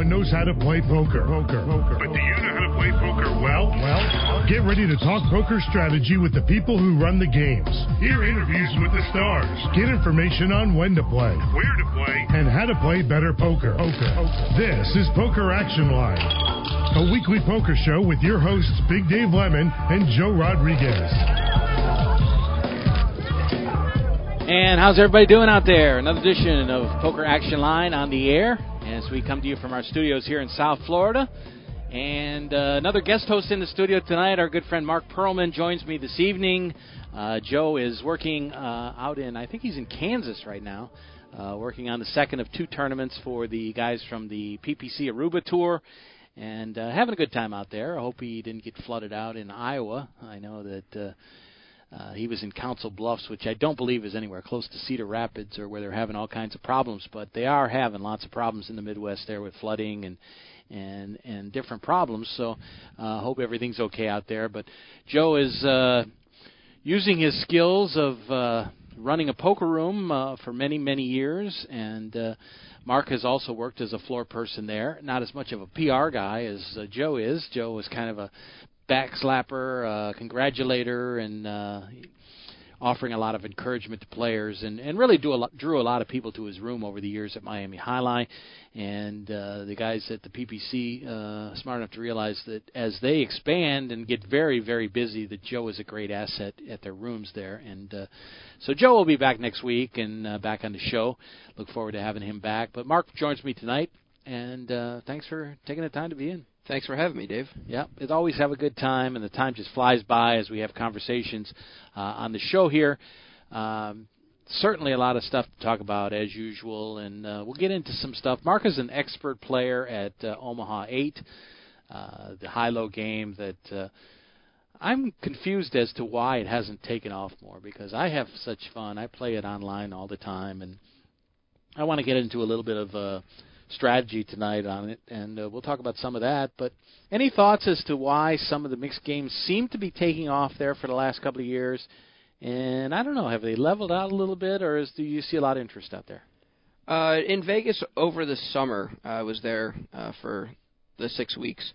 everyone knows how to play poker. Poker. Poker. But do you know how to play poker well? Well, get ready to talk poker strategy with the people who run the games. Hear interviews with the stars. Get information on when to play, where to play, and how to play better poker. Poker. This is Poker Action Line, a weekly poker show with your hosts Big Dave Lemon and Joe Rodriguez. And how's everybody doing out there? Another edition of Poker Action Line on the air as we come to you from our studios here in South Florida. And uh, another guest host in the studio tonight, our good friend Mark Perlman, joins me this evening. Uh, Joe is working uh, out in, I think he's in Kansas right now, uh, working on the second of two tournaments for the guys from the PPC Aruba Tour. And uh, having a good time out there. I hope he didn't get flooded out in Iowa. I know that uh, he was in Council Bluffs, which I don't believe is anywhere close to Cedar Rapids or where they're having all kinds of problems, but they are having lots of problems in the Midwest there with flooding and and and different problems. So uh, hope everything's okay out there. But Joe is uh, using his skills of uh, running a poker room uh, for many many years, and uh, Mark has also worked as a floor person there. Not as much of a PR guy as uh, Joe is. Joe is kind of a backslapper, uh, congratulator, and uh, offering a lot of encouragement to players, and and really do a lot, drew a lot of people to his room over the years at Miami Jai-Alai, and uh, the guys at the PPC uh, smart enough to realize that as they expand and get very very busy, that Joe is a great asset at their rooms there, and uh, so Joe will be back next week and uh, back on the show. Look forward to having him back. But Mark joins me tonight, and uh, thanks for taking the time to be in. Thanks for having me, Dave. Yeah, it always have a good time, and the time just flies by as we have conversations uh, on the show here. Um, certainly a lot of stuff to talk about as usual, and uh, we'll get into some stuff. Mark is an expert player at uh, Omaha 8, uh, the high-low game that uh, I'm confused as to why it hasn't taken off more because I have such fun. I play it online all the time, and I want to get into a little bit of uh, strategy tonight on it, and uh, we'll talk about some of that. But any thoughts as to why some of the mixed games seem to be taking off there for the last couple of years? And I don't know, have they leveled out a little bit, or is, do you see a lot of interest out there? Uh, in Vegas over the summer, I was there uh, for the six weeks,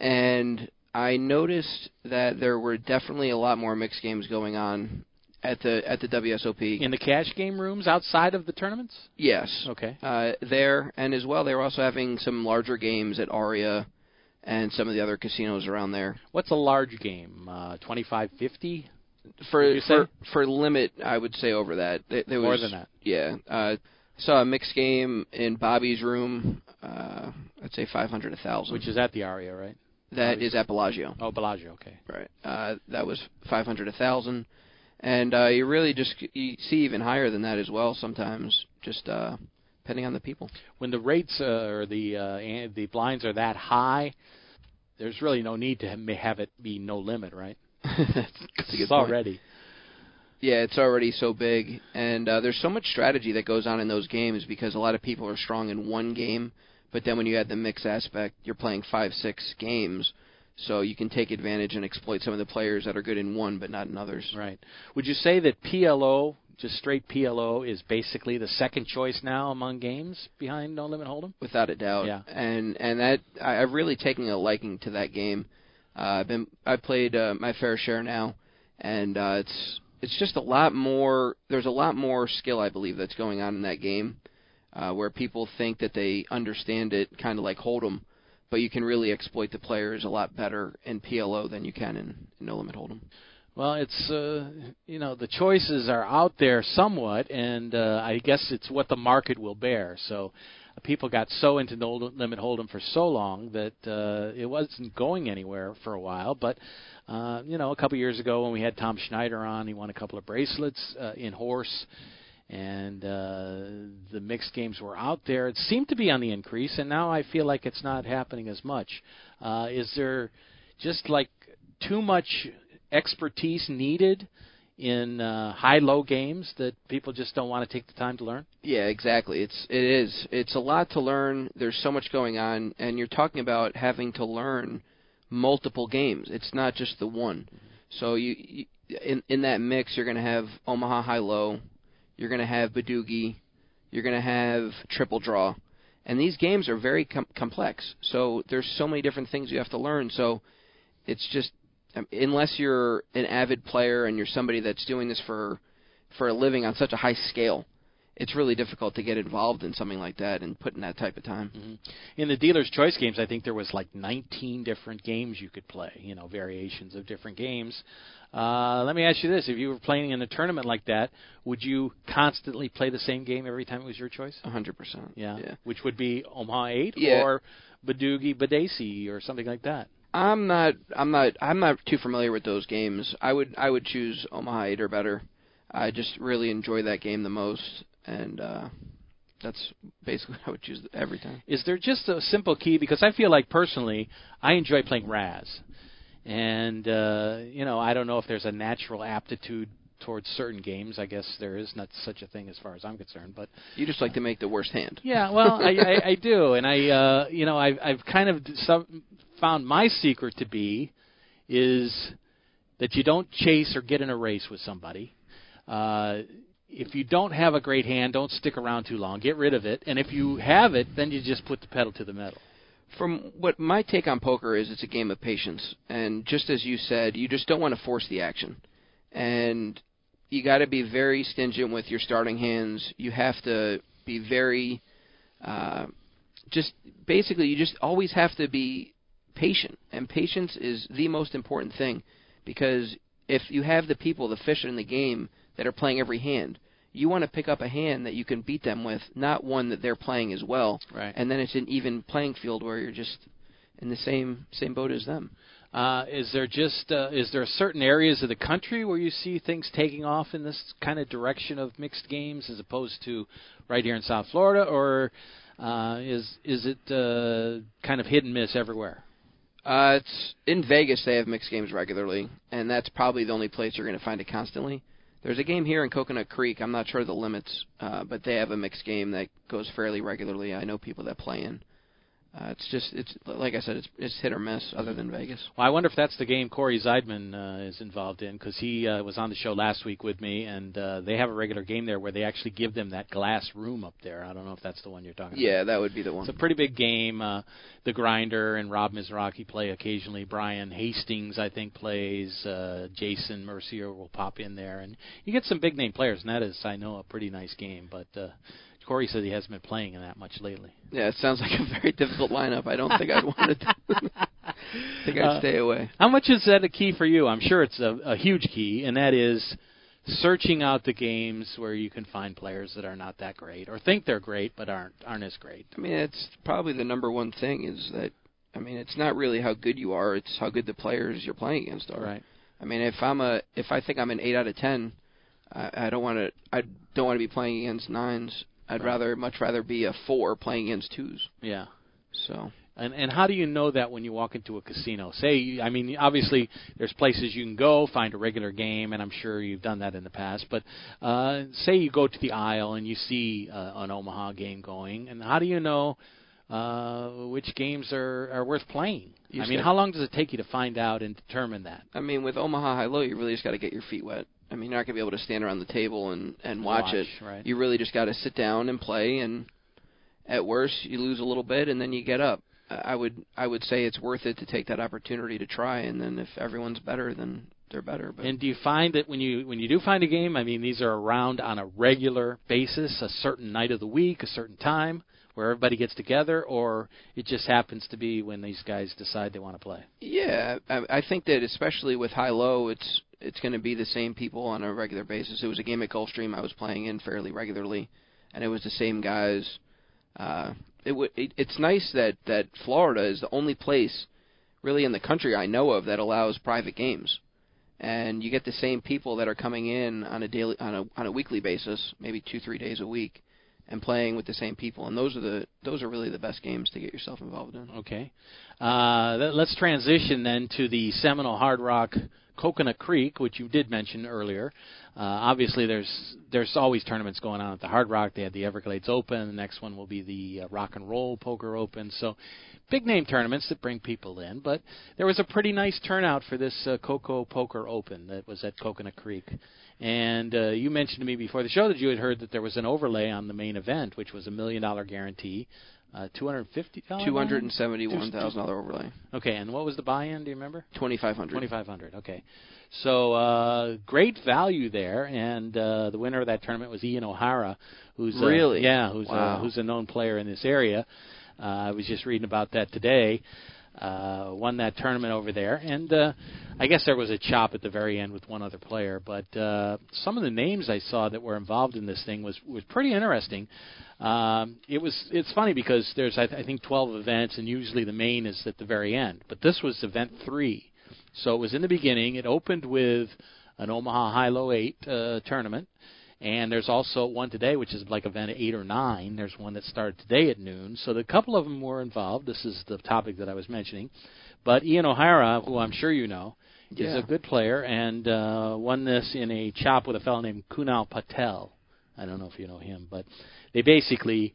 and I noticed that there were definitely a lot more mixed games going on at the at the WSOP. In the cash game rooms outside of the tournaments? Yes. Okay. Uh, there and as well, they were also having some larger games at Aria and some of the other casinos around there. What's a large game? Uh, Twenty five fifty. For for for limit, I would say over that. There, there More was, than that. Yeah. Uh, saw a mixed game in Bobby's room. Uh, I'd say five hundred a thousand. Which is at the Aria, right? that Bobby's- is at Bellagio. Oh, Bellagio. Okay. Right. Uh, that was five hundred a thousand, and uh, you really just you see even higher than that as well sometimes, just uh, depending on the people. When the rates uh, or the uh, the blinds are that high, there's really no need to have it be no limit, right? That's good It's point. already. Yeah, it's already so big, and uh, there's so much strategy that goes on in those games because a lot of people are strong in one game, but then when you add the mix aspect, you're playing five, six games, so you can take advantage and exploit some of the players that are good in one but not in others. Right. Would you say that PLO, just straight PLO, is basically the second choice now among games behind No Limit Hold'em? without a doubt. Yeah. And and that I, I've really taken a liking to that game. Uh, I've been I played uh, my fair share now, and uh, it's it's just a lot more. There's a lot more skill I believe that's going on in that game, uh, where people think that they understand it, kind of like Hold'em, but you can really exploit the players a lot better in PLO than you can in, in No Limit Hold'em. Well, it's uh, you know the choices are out there somewhat, and uh, I guess it's what the market will bear. So uh, people got so into no limit hold'em for so long that uh, it wasn't going anywhere for a while. But uh, you know, a couple years ago when we had Tom Schneider on, he won a couple of bracelets uh, in horse. And uh, the mixed games were out there. It seemed to be on the increase, and now I feel like it's not happening as much. Uh, is there just like too much expertise needed in uh, high-low games that people just don't want to take the time to learn? Yeah, exactly. It's it is. It's a lot to learn. There's so much going on, and you're talking about having to learn multiple games. It's not just the one. So you, you in in that mix, you're going to have Omaha High Low, you're going to have Badugi, you're going to have Triple Draw, And these games are very com- complex. So there's so many different things you have to learn. So it's just um, unless you're an avid player and you're somebody that's doing this for for a living on such a high scale, it's really difficult to get involved in something like that and put in that type of time. Mm-hmm. In the dealer's choice games, I think there was like 19 different games you could play. You know, variations of different games. Uh, let me ask you this: If you were playing in a tournament like that, would you constantly play the same game every time it was your choice? A hundred percent. Yeah. Which would be Omaha Eight Yeah. or Badugi Badeucy or something like that. I'm not. I'm not. I'm not too familiar with those games. I would. I would choose Omaha Eight or better. I just really enjoy that game the most, and uh, that's basically what I would choose every time. Is there just a simple key? Because I feel like personally, I enjoy playing Razz, and uh, you know, I don't know if there's a natural aptitude towards certain games. I guess there is not such a thing as far as I'm concerned, but You just like to make the worst hand. yeah, well, I, I, I do, and I, uh, you know, I've, I've kind of found my secret to be is that you don't chase or get in a race with somebody. Uh, if you don't have a great hand, don't stick around too long. Get rid of it, and if you have it, then you just put the pedal to the metal. From what my take on poker is, it's a game of patience, and just as you said, you just don't want to force the action, and you got to be very stingent with your starting hands. You have to be very, uh, just basically, you just always have to be patient, and patience is the most important thing, because if you have the people, the fish in the game that are playing every hand, you want to pick up a hand that you can beat them with, not one that they're playing as well Right. and then it's an even playing field where you're just in the same same boat as them. Uh, is there just uh, is there certain areas of the country where you see things taking off in this kind of direction of mixed games as opposed to right here in South Florida, or uh, is is it uh, kind of hit and miss everywhere? Uh, it's in Vegas. They have mixed games regularly, and that's probably the only place you're going to find it constantly. There's a game here in Coconut Creek. I'm not sure the limits, uh, but they have a mixed game that goes fairly regularly. I know people that play in. Uh, it's just it's like I said, it's it's hit or miss. Other than Vegas. Well, I wonder if that's the game Cory Zeidman uh, is involved in because he uh, was on the show last week with me, and uh, they have a regular game there where they actually give them that glass room up there. I don't know if that's the one you're talking about. Yeah, that would be the one. It's a pretty big game. Uh, the Grinder and Rob Mizrachi play occasionally. Brian Hastings, I think, plays. Uh, Jason Mercier will pop in there, and you get some big name players. And that is, I know, a pretty nice game. But uh, Cory says he hasn't been playing in that much lately. Yeah, it sounds like a very difficult lineup. I don't think I'd want to. I think I'd Uh, stay away. How much is that a key for you? I'm sure it's a, a huge key, and that is searching out the games where you can find players that are not that great or think they're great but aren't aren't as great. I mean, it's probably the number one thing is that I mean, it's not really how good you are; it's how good the players you're playing against are. Right. I mean, if I'm a if I think I'm an eight out of ten, I, I don't want to I don't want to be playing against nines. I'd Right. rather much rather be a four playing against twos. Yeah. So And and how do you know that when you walk into a casino? Say, I mean, obviously there's places you can go find a regular game, and I'm sure you've done that in the past. But uh, say you go to the aisle and you see uh, an Omaha game going, and how do you know uh, which games are are worth playing? You I mean, how long does it take you to find out and determine that? I mean, with Omaha High Low, you really just got to get your feet wet. I mean, you're not gonna be able to stand around the table and and watch, Watch, it. right. You really just got to sit down and play, and at worst, you lose a little bit, and then you get up. I would I would say it's worth it to take that opportunity to try, and then if everyone's better, then they're better. But And do you find that when you when you do find a game, I mean, these are around on a regular basis, a certain night of the week, a certain time, where everybody gets together, or it just happens to be when these guys decide they want to play? Yeah, I, I think that especially with high low, it's it's going to be the same people on a regular basis. It was a game at Gulfstream I was playing in fairly regularly, and it was the same guys. Uh, it, w- it it's nice that that Florida is the only place really in the country I know of that allows private games, and you get the same people that are coming in on a daily on a on a weekly basis, maybe two three days a week, and playing with the same people, and those are the those are really the best games to get yourself involved in. Okay. Uh, let- let's transition then to the Seminole Hard Rock Coconut Creek, which you did mention earlier. Uh, obviously, there's there's always tournaments going on at the Hard Rock. They had the Everglades Open. The next one will be the uh, Rock and Roll Poker Open. So, big name tournaments that bring people in. But there was a pretty nice turnout for this uh, Coco Poker Open that was at Coconut Creek. And uh, you mentioned to me before the show that you had heard that there was an overlay on the main event, which was a million dollar guarantee. Uh, two hundred fifty dollars. Two hundred and seventy-one thousand dollar overlay. Okay, and what was the buy-in? Do you remember? Twenty-five hundred. Twenty-five hundred. Okay, so uh, great value there, and uh, the winner of that tournament was Ian O'Hara, who's really yeah, who's wow. uh, who's a known player in this area. Uh, I was just reading about that today. Uh, won that tournament over there, and uh, I guess there was a chop at the very end with one other player. But uh, some of the names I saw that were involved in this thing was was pretty interesting. Um, it was it's funny because there's I, th- I think 12 events, and usually the main is at the very end. But this was event three, so it was in the beginning. It opened with an Omaha High Low Eight uh, tournament. And there's also one today, which is like event eight or nine. There's one that started today at noon. So the couple of them were involved. This is the topic that I was mentioning. But Ian O'Hara, who I'm sure you know, yeah. is a good player and uh, won this in a chop with a fellow named Kunal Patel. I don't know if you know him, but they basically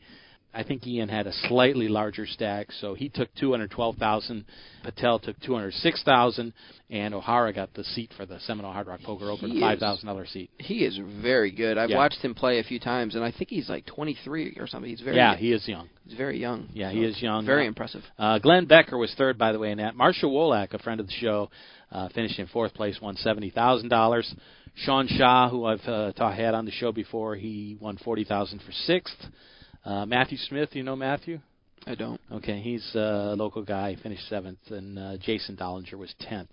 I think Ian had a slightly larger stack, so he took 212,000. Patel took 206,000, and O'Hara got the seat for the Seminole Hard Rock Poker Open, He five thousand dollar seat. He is very good. I've Yeah. watched him play a few times, and I think he's like 23 or something. He's very yeah, he is young. he's very young. Yeah, So he is young. Very Uh, impressive. Uh, Glenn Becker was third, by the way, in that. Marshall Wolak, a friend of the show, uh, finished in fourth place, won seventy thousand dollars. Sean Shaw, who I've uh, had on the show before, he won forty thousand for sixth. Uh, Matthew Smith, you know Matthew? I don't. Okay, he's a local guy, finished seventh, and uh, Jason Dollinger was tenth,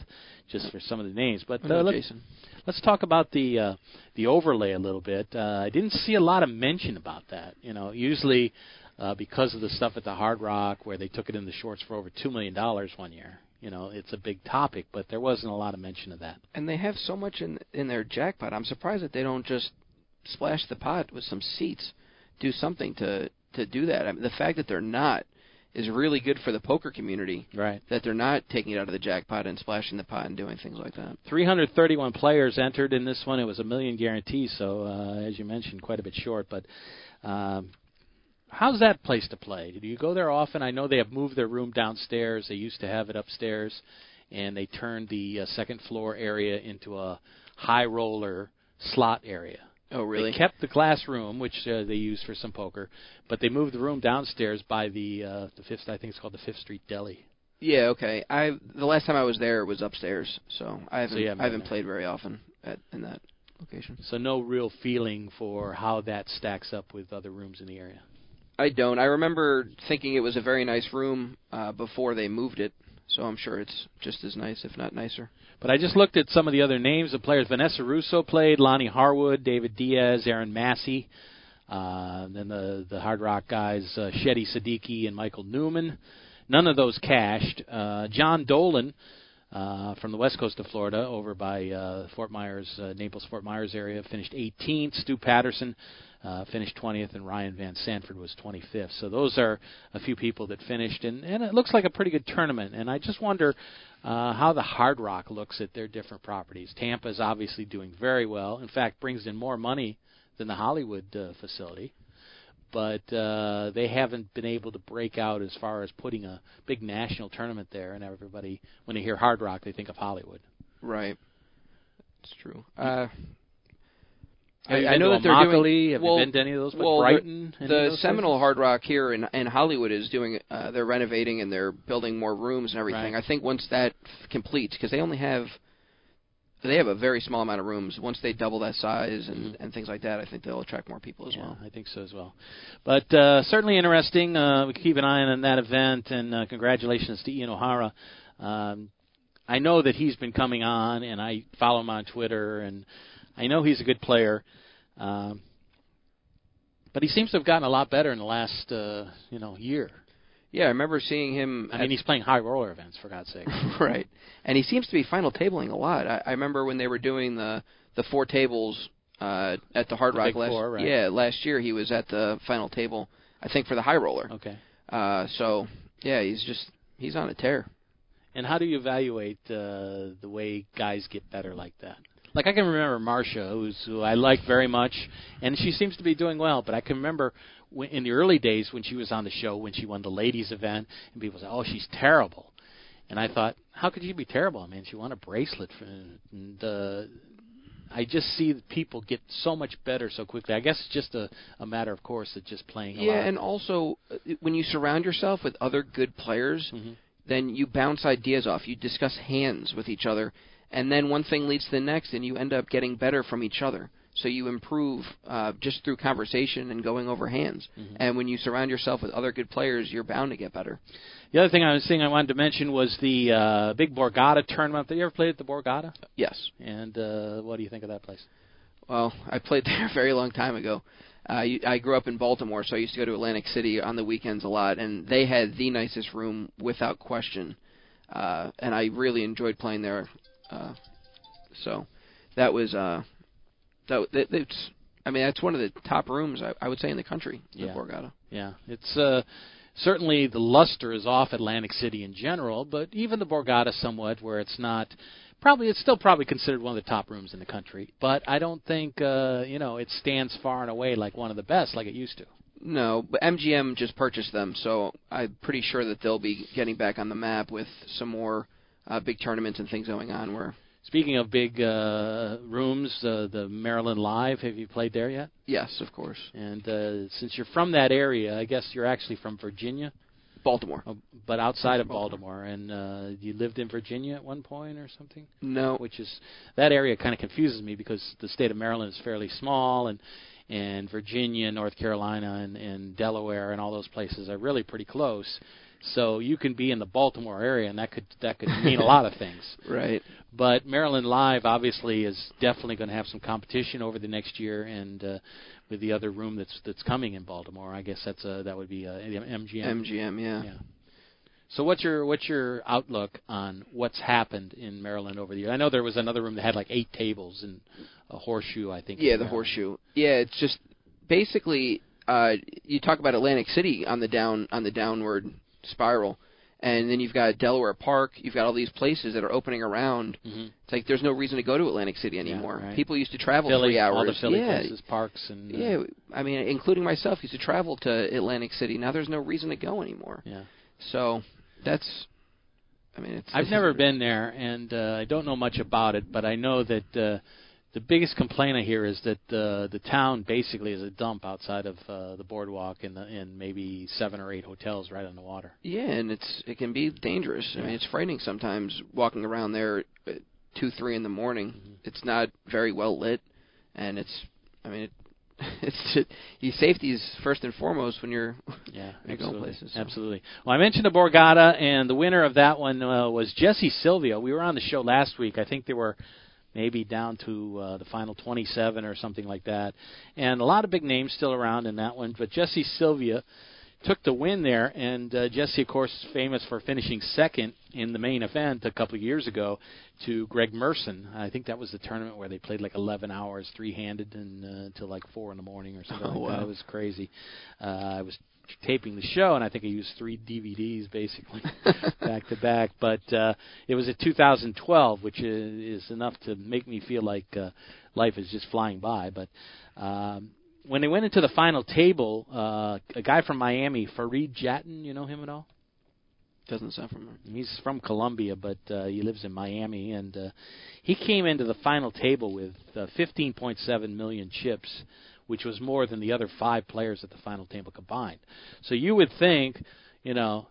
just for some of the names. But uh, let's, Jason. let's talk about the uh, the overlay a little bit. Uh, I didn't see a lot of mention about that. You know, usually uh, because of the stuff at the Hard Rock where they took it in the shorts for over two million dollars one year. You know, it's a big topic, but there wasn't a lot of mention of that. And they have so much in in their jackpot. I'm surprised that they don't just splash the pot with some seats, do something to to do that. I mean, the fact that they're not is really good for the poker community. Right. That they're not taking it out of the jackpot and splashing the pot and doing things like that. 331 players entered in this one. It was a million guarantee, so uh, as you mentioned, quite a bit short. But um, how's that place to play? Do you go there often? I know they have moved their room downstairs. They used to have it upstairs, and they turned the uh, second floor area into a high roller slot area. Oh, really? They kept the glass room, which uh, they used for some poker, but they moved the room downstairs by the uh, the fifth. I think it's called the Fifth Street Deli. Yeah, okay. I the last time I was there it was upstairs, so I haven't you haven't I haven't there. played very often at in that location. So no real feeling for how that stacks up with other rooms in the area. I don't. I remember thinking it was a very nice room uh, before they moved it, so I'm sure it's just as nice, if not nicer. But I just looked at some of the other names of players. Vanessa Russo played, Lonnie Harwood, David Diaz, Aaron Massey. Uh, then the the Hard Rock guys, uh, Shetty Siddiqui and Michael Newman. None of those cashed. Uh, John Dolan uh, from the west coast of Florida, over by uh, Fort Myers, uh, Naples, Fort Myers area, finished 18th. Stu Patterson uh, finished 20th, and Ryan Van Sanford was 25th. So those are a few people that finished, and, and it looks like a pretty good tournament. And I just wonder uh, how the Hard Rock looks at their different properties. Tampa is obviously doing very well. In fact, brings in more money than the Hollywood uh, facility. But uh, they haven't been able to break out as far as putting a big national tournament there, and everybody, when they hear Hard Rock, they think of Hollywood. Right. It's true. Uh, I, I know that they're doing. Have well, you been to any of those? well, Brighton? the Seminole places? Hard Rock here in in Hollywood is doing. Uh, they're renovating and they're building more rooms and everything. Right. I think once that f- completes, because they only have. They have a very small amount of rooms. Once they double that size and, and things like that, I think they'll attract more people as yeah, well. I think so as well. But uh, certainly interesting. Uh, we keep an eye on that event, and uh, congratulations to Ian O'Hara. Um, I know that he's been coming on, and I follow him on Twitter, and I know he's a good player. Um, but he seems to have gotten a lot better in the last, uh, you know, year. Yeah, I remember seeing him. I mean, he's playing high roller events for God's sake. right. And he seems to be final tabling a lot. I, I remember when they were doing the the four tables uh, at the Hard The Rock Big last Four, right. yeah last year he was at the final table. I think for the high roller. Okay. Uh, so yeah, he's just he's on a tear. And how do you evaluate uh, the way guys get better like that? Like I can remember Marcia, who's who I like very much, and she seems to be doing well. But I can remember when, in the early days when she was on the show, when she won the ladies event, and people said, "Oh, she's terrible," and I thought, "How could she be terrible?" I mean, she won a bracelet for and, uh, I just see people get so much better so quickly. I guess it's just a, a matter of course of just playing. A yeah, and also uh, when you surround yourself with other good players, Mhm. then you bounce ideas off. You discuss hands with each other, and then one thing leads to the next, and you end up getting better from each other. So you improve uh, just through conversation and going over hands. Mhm. And when you surround yourself with other good players, you're bound to get better. The other thing I was saying I wanted to mention was the uh, big Borgata tournament. Have you ever played at the Borgata? Yes. And uh, what do you think of that place? Well, I played there a very long time ago. Uh, I grew up in Baltimore, so I used to go to Atlantic City on the weekends a lot, and they had the nicest room without question. Uh, and I really enjoyed playing there. Uh, so that was uh, that, that it's. I mean, that's one of the top rooms I, I would say in the country. The Yeah. Borgata. Yeah, it's uh, certainly the luster is off Atlantic City in general, but even the Borgata somewhat, where it's not. Probably, it's still probably considered one of the top rooms in the country, but I don't think uh, you know it stands far and away like one of the best, like it used to. No, but MGM just purchased them, so I'm pretty sure that they'll be getting back on the map with some more uh, big tournaments and things going on. Where Speaking of big uh, rooms, uh, the Maryland Live, have you played there yet? yes, of course, And uh, since you're from that area, I guess you're actually from Virginia, Baltimore. uh, but outside of Baltimore. Baltimore, and uh, you lived in Virginia at one point or something. No, which is that area kind of confuses me because the state of Maryland is fairly small and and Virginia, North Carolina, and, and Delaware, and all those places are really pretty close. So you can be in the Baltimore area, and that could that could mean a lot of things. right. But Maryland Live obviously is definitely going to have some competition over the next year, and uh, with the other room that's that's coming in Baltimore, I guess that's a, that would be a MGM. MGM, yeah. Yeah. So what's your what's your outlook on what's happened in Maryland over the years? I know there was another room that had like eight tables and a horseshoe. I think. Yeah, the horseshoe. Yeah, it's just basically uh you talk about Atlantic City on the down on the downward spiral and then you've got Delaware Park, you've got all these places that are opening around. Mhm. It's like there's no reason to go to Atlantic City anymore. right. People used to travel Philly, 3 hours. all the Philly yeah. places, parks, and uh, Yeah, I mean, including myself, used to travel to Atlantic City. Now there's no reason to go anymore. yeah. So that's, I mean, it's. I've never been there, and uh, I don't know much about it, but I know that uh, the biggest complaint I hear is that uh, the town basically is a dump outside of uh, the boardwalk and the, and maybe seven or eight hotels right on the water. Yeah, and it's it can be dangerous. I mean, it's frightening sometimes walking around there at two, three in the morning. It's not very well lit, and it's. I mean, it, it's just, your safety is first and foremost when you're. Yeah, You're going places, so. Absolutely. Well, I mentioned the Borgata, and the winner of that one uh, was Jesse Sylvia. We were on the show last week. I think they were maybe down to uh, the final 27 or something like that, and a lot of big names still around in that one. But Jesse Sylvia took the win there, and uh, Jesse, of course, is famous for finishing second in the main event a couple of years ago to Greg Merson. I think that was the tournament where they played like 11 hours three-handed and uh, until like four in the morning or something Oh, like that. It was crazy. Uh, I was taping the show, and I think I used three DVDs basically back to back. But uh, it was at 2012, which is, is enough to make me feel like uh, life is just flying by. But um, when they went into the final table, uh, a guy from Miami, Farid Jattin, you know him at all? Doesn't sound familiar. He's from Colombia, but uh, he lives in Miami, and uh, he came into the final table with uh, 15.7 million chips, which was more than the other five players at the final table combined. So you would think, you know,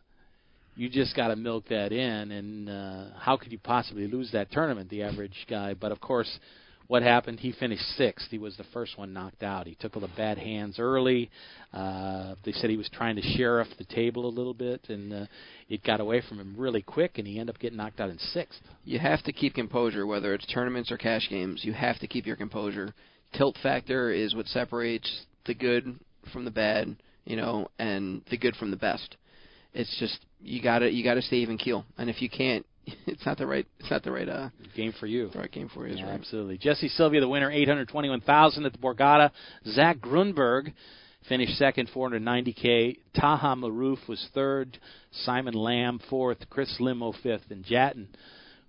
you just got to milk that in, and uh, how could you possibly lose that tournament, the average guy? But of course, what happened? He finished sixth. He was the first one knocked out. He took all the bad hands early. Uh, they said he was trying to sheriff the table a little bit, and uh, it got away from him really quick, and he ended up getting knocked out in sixth. You have to keep composure, whether it's tournaments or cash games. You have to keep your composure. Tilt factor is what separates the good from the bad, you know, and the good from the best. It's just you gotta you gotta stay even keel, and if you can't, it's not the right it's not the right uh Game for you. the right game for you. is Yeah, right. absolutely. Jesse Sylvia, the winner, 821,000 at the Borgata. Zach Grunberg finished second, 490k. Taha Maroof was third. Simon Lamb fourth. Chris Limo fifth, and Jattin,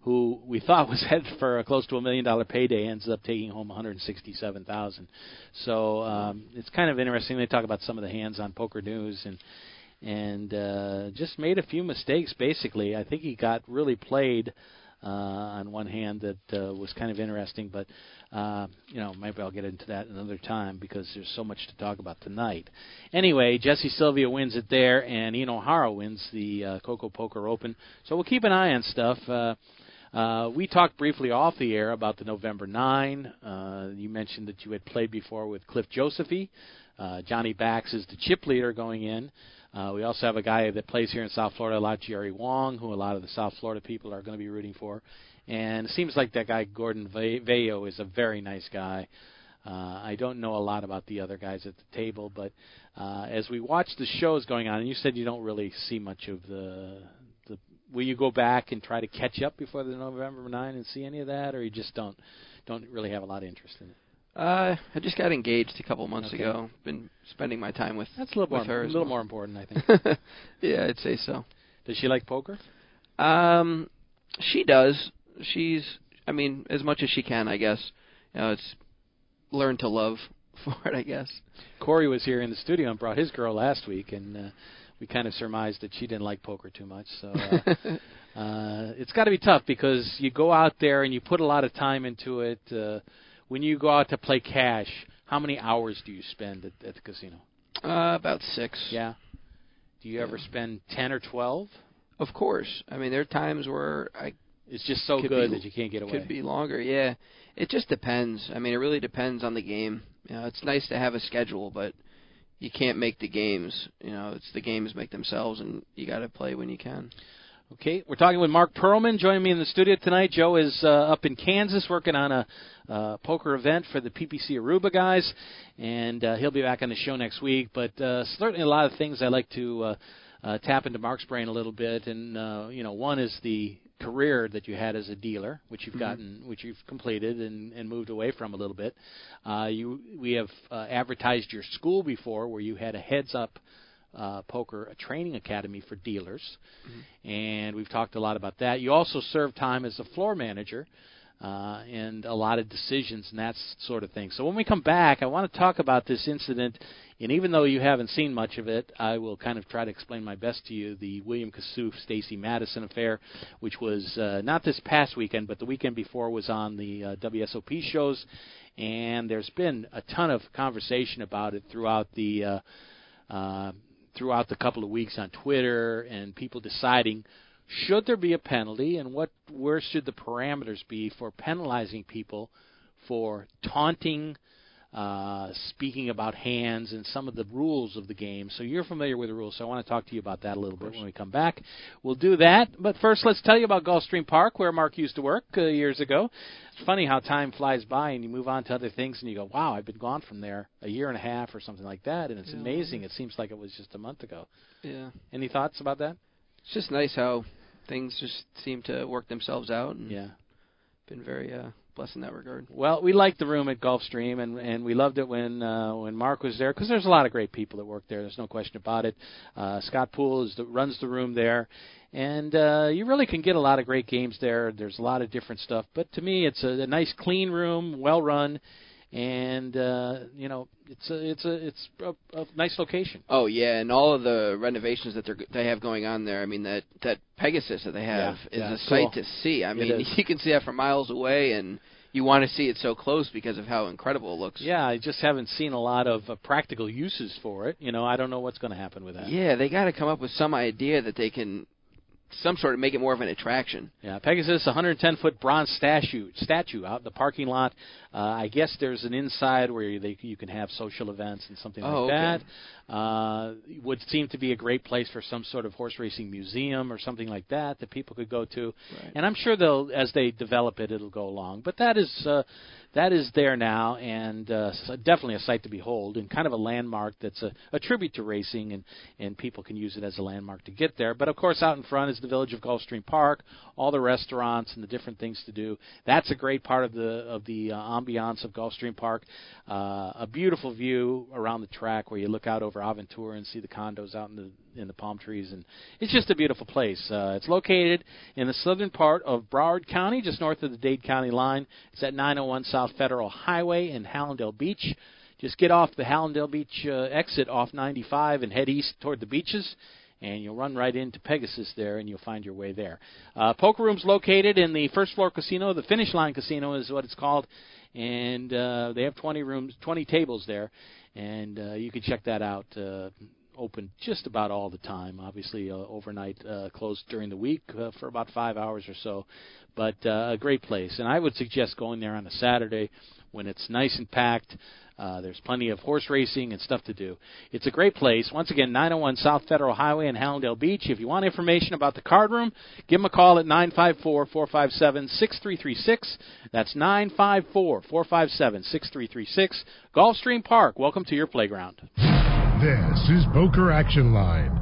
who we thought was headed for a close to a million dollar payday, ends up taking home 167,000. So um, it's kind of interesting. They talk about some of the hands on Poker News and and uh, just made a few mistakes. Basically, I think he got really played uh, on one hand that uh, was kind of interesting, but uh, you know maybe I'll get into that another time because there's so much to talk about tonight. Anyway, Jesse Sylvia wins it there, and Ian O'Hara wins the uh, Coco Poker Open. So we'll keep an eye on stuff. Uh, uh, we talked briefly off the air about the November 9. Uh, you mentioned that you had played before with Cliff Josephy. Uh, Johnny Bax is the chip leader going in. Uh, we also have a guy that plays here in South Florida a lot, Jerry Wong, who a lot of the South Florida people are going to be rooting for. And it seems like that guy Gordon Vayo is a very nice guy. Uh, I don't know a lot about the other guys at the table, but uh, as we watch the shows going on, and you said you don't really see much of the will you go back and try to catch up before the November 9 and see any of that, or you just don't don't really have a lot of interest in it? Uh, I just got engaged a couple months okay. ago. Been spending my time with that's a little more her a little well. more important, I think. yeah, I'd say so. Does she like poker? Um, she does. She's, I mean, as much as she can, I guess. You know, it's learn to love for it, I guess. Cory was here in the studio and brought his girl last week, and uh, we kind of surmised that she didn't like poker too much. So uh, uh, it's got to be tough because you go out there and you put a lot of time into it. Uh, when you go out to play cash, how many hours do you spend at, at the casino? Uh, about six. Yeah. Do you yeah. ever spend ten or twelve? Of course. I mean, there are times where I. It's just so good be, that you can't get away. Could be longer. Yeah. It just depends. I mean, it really depends on the game. You know, it's nice to have a schedule, but you can't make the games. You know, it's the games make themselves, and you got to play when you can. Okay, we're talking with Mark Perlman. Joining me in the studio tonight, Joe is uh, up in Kansas working on a uh, poker event for the PPC Aruba guys, and uh, he'll be back on the show next week. But uh, certainly a lot of things I like to uh, uh, tap into Mark's brain a little bit, and uh, you know, one is the career that you had as a dealer, which you've mm-hmm. gotten, which you've completed and, and moved away from a little bit. Uh, you, we have uh, advertised your school before, where you had a heads up uh, poker a training academy for dealers, mm-hmm. and we've talked a lot about that. You also served time as a floor manager. Uh, and a lot of decisions and that sort of thing. So when we come back, I want to talk about this incident and even though you haven't seen much of it, I will kind of try to explain my best to you the William Kassouf Stacy Matuson affair, which was uh, not this past weekend, but the weekend before was on the uh, WSOP shows, and there's been a ton of conversation about it throughout the uh, uh, throughout the couple of weeks on Twitter, and people deciding should there be a penalty and what where should the parameters be for penalizing people for taunting uh, speaking about hands and some of the rules of the game. So you're familiar with the rules, so I want to talk to you about that a little bit when we come back. We'll do that, but first let's tell you about Gulfstream Park, where Mark used to work uh, years ago. It's funny how time flies by and you move on to other things and you go, wow, I've been gone from there a year and a half or something like that, and it's yeah. amazing. It seems like it was just a month ago. Yeah. Any thoughts about that? It's just nice how things just seem to work themselves out. And yeah. Been very uh, blessed in that regard. Well, we liked the room at Gulfstream, and and we loved it when uh, when Mark was there because there's a lot of great people that work there. There's no question about it. Uh, Scott Poole is the, runs the room there, and uh, you really can get a lot of great games there. There's a lot of different stuff, but to me, it's a, a nice, clean room, well run, and uh, you know it's a it's a it's a, a nice location. Oh yeah, and all of the renovations that they they have going on there. I mean that that Pegasus that they have yeah, is yeah, a cool. sight to see. I mean you can see that from miles away, and you want to see it so close because of how incredible it looks. Yeah, I just haven't seen a lot of uh, practical uses for it. You know, I don't know what's going to happen with that. Yeah, they got to come up with some idea that they can some sort of make it more of an attraction. Yeah, Pegasus, 110 foot bronze statue statue out in the parking lot. Uh, I guess there's an inside where they, you can have social events and something oh, like okay. that. Uh, would seem to be a great place for some sort of horse racing museum or something like that that people could go to. Right. And I'm sure they'll, as they develop it, it'll go along. But that is. Uh, that is there now, and uh, definitely a sight to behold, and kind of a landmark that's a, a tribute to racing, and and people can use it as a landmark to get there. But of course, out in front is the village of Gulfstream Park, all the restaurants and the different things to do. That's a great part of the of the uh, ambiance of Gulfstream Park. Uh, a beautiful view around the track where you look out over Aventura and see the condos out in the in the palm trees, and it's just a beautiful place. Uh, it's located in the southern part of Broward County, just north of the Dade County line. It's at 901 South Federal Highway in Hallandale Beach. Just get off the Hallandale Beach uh, exit off 95 and head east toward the beaches, and you'll run right into Pegasus there, and you'll find your way there. Uh, poker room's located in the first floor casino. The Finish Line Casino is what it's called, and uh, they have 20 rooms, 20 tables there, and uh, you can check that out. Uh, open just about all the time. Obviously, uh, overnight, uh, closed during the week uh, for about five hours or so. But uh, a great place, and I would suggest going there on a Saturday when it's nice and packed. Uh, there's plenty of horse racing and stuff to do. It's a great place. Once again, 901 South Federal Highway in Hallandale Beach. If you want information about the card room, give them a call at 954 457 6336. That's 954 457 6336. Gulfstream Park, welcome to your playground. This is Poker Action Line.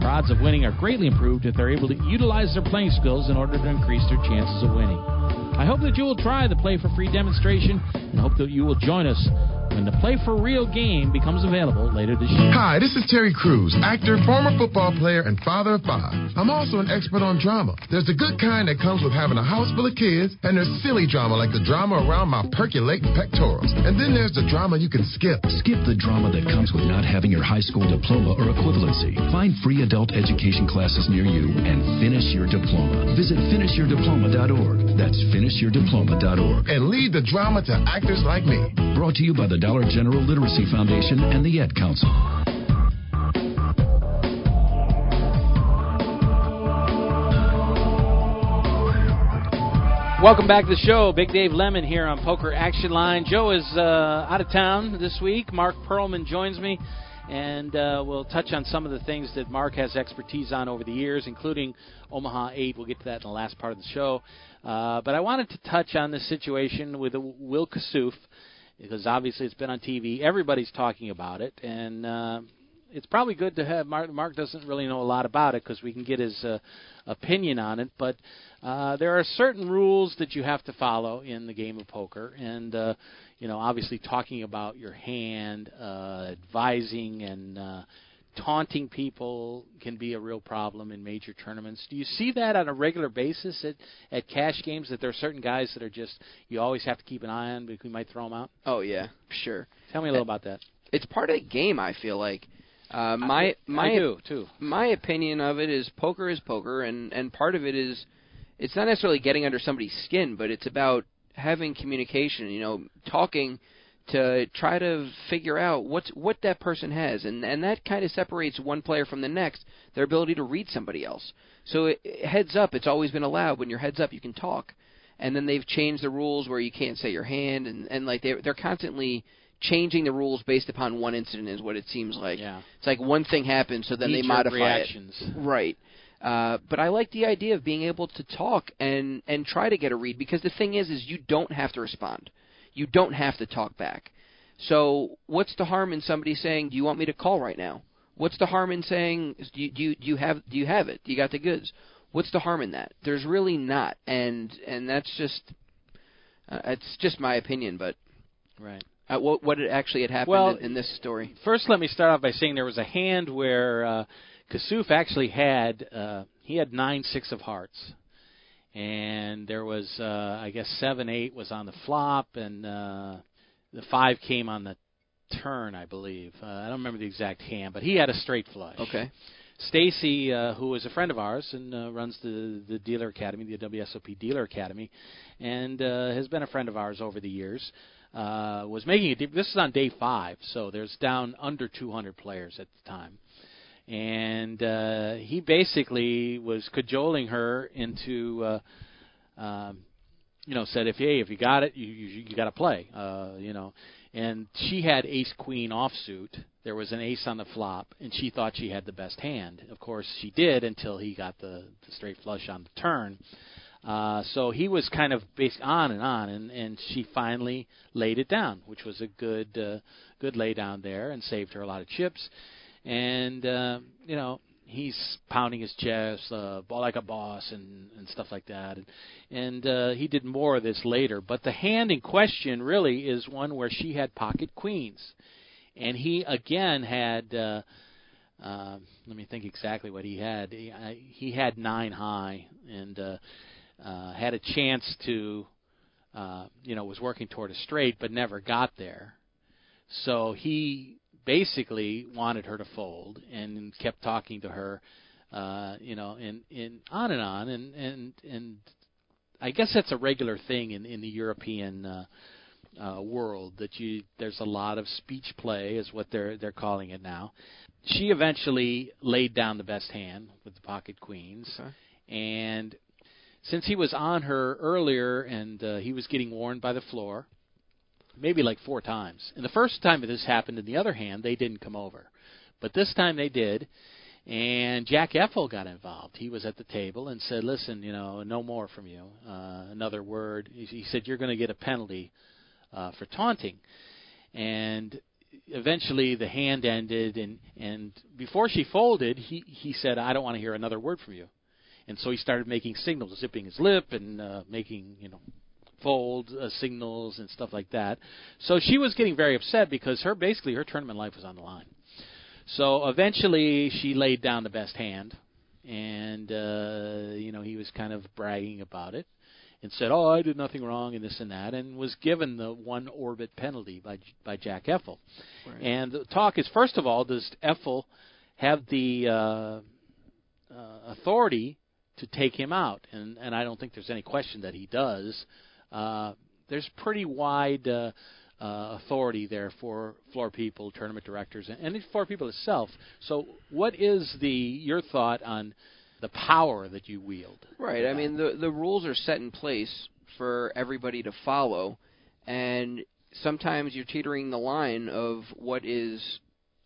Their odds of winning are greatly improved if they're able to utilize their playing skills in order to increase their chances of winning. I hope that you will try the Play for Free demonstration and hope that you will join us when the Play for Real game becomes available later this year. Hi, this is Terry Crews, actor, former football player, and father of five. I'm also an expert on drama. There's the good kind that comes with having a house full of kids, and there's silly drama like the drama around my percolating pectorals. And then there's the drama you can skip. Skip the drama that comes with not having your high school diploma or equivalency. Find free adult education classes near you and finish your diploma. Visit finishyourdiploma.org. That's finishyourdiploma.org. And lead the drama to actors like me. Brought to you by the Dollar General Literacy Foundation and the Ad Council. Welcome back to the show. Big Dave Lemon here on Poker Action Line. Joe is uh, out of town this week. Mark Perlman joins me, and uh, we'll touch on some of the things that Mark has expertise on over the years, including Omaha 8. We'll get to that in the last part of the show. Uh, but I wanted to touch on the situation with Will Kassouf because obviously it's been on TV. Everybody's talking about it, and uh, it's probably good to have Mark. Mark doesn't really know a lot about it because we can get his uh, opinion on it. But uh, there are certain rules that you have to follow in the game of poker, and uh, you know, obviously talking about your hand, uh, advising, and uh, taunting people can be a real problem in major tournaments. Do you see that on a regular basis at at cash games that there are certain guys that are just you always have to keep an eye on because we might throw them out? Oh yeah, sure. Tell me a little about that. It's part of the game. I feel like. Uh, my my I do too. my opinion of it is poker is poker, and and part of it is it's not necessarily getting under somebody's skin, but it's about having communication. You know, talking to try to figure out what's what that person has, and and that kind of separates one player from the next. Their ability to read somebody else. So it, heads up, it's always been allowed. When you're heads up, you can talk, and then they've changed the rules where you can't say your hand, and and like they they're constantly changing the rules based upon one incident is what it seems like. Yeah. It's like one thing happens, so then they modify reactions. it. Right. Uh, but I like the idea of being able to talk and and try to get a read because the thing is, is you don't have to respond, you don't have to talk back. So what's the harm in somebody saying, "Do you want me to call right now?" What's the harm in saying, "Do you do you, do you have do you have it? Do you got the goods?" What's the harm in that? There's really not, and and that's just Uh, it's just my opinion, but Right. uh, what what actually had happened Well, in, in this story? First, let me start off by saying there was a hand where uh, Kasuf actually had uh, he had nine six of hearts, and there was uh, I guess seven eight was on the flop, and uh, the five came on the turn, I believe. Uh, I don't remember the exact hand, but he had a straight flush. Okay. Stacy, uh, who is a friend of ours and uh, runs the the dealer academy, the WSOP dealer academy, and uh, has been a friend of ours over the years, uh, was making it. This is on day five, so there's down under 200 players at the time, and uh, he basically was cajoling her into, uh, um, you know, said if hey if you got it, you you, you got to play, uh, you know, and she had ace queen offsuit. There was an ace on the flop, and she thought she had the best hand. Of course, she did until he got the, the straight flush on the turn. Uh, so he was kind of based on and on, and, and she finally laid it down, which was a good uh, good lay down there, and saved her a lot of chips. And uh, you know he's pounding his chest, uh, like a boss, and and stuff like that. And and uh, he did more of this later. But the hand in question really is one where she had pocket queens, and he again had. Uh, uh, let me think exactly what he had. He, I, he had nine high and uh, uh, had a chance to, uh, you know, was working toward a straight but never got there. So he basically wanted her to fold and kept talking to her, uh, you know, and, and on and on, and and and I guess that's a regular thing in in the European. Uh, uh, world that you there's a lot of speech play is what they're they're calling it now. She eventually laid down the best hand with the pocket queens, Okay. and since he was on her earlier and uh, he was getting warned by the floor, maybe like four times. And the first time that this happened in the other hand, they didn't come over, but this time they did. And Jack Effel got involved. He was at the table and said, "Listen, you know, no more from you. Uh, another word." He, said, "You're going to get a penalty uh, for taunting." And eventually the hand ended, and and before she folded, he he said, "I don't want to hear another word from you." And so he started making signals, zipping his lip and uh, making you know fold uh, signals and stuff like that. So she was getting very upset because her basically her tournament life was on the line. So eventually she laid down the best hand, and uh, you know he was kind of bragging about it and said, "Oh, I did nothing wrong," and this and that, and was given the one orbit penalty by by Jack Effel. Right. And the talk is first of all, does Effel have the uh, uh, authority to take him out? And and I don't think there's any question that he does. Uh, there's pretty wide uh, uh, authority there for floor people, tournament directors, and, and floor people itself. So, what is the your thought on the power that you wield? Right. I mean, the the rules are set in place for everybody to follow, and sometimes you're teetering the line of what is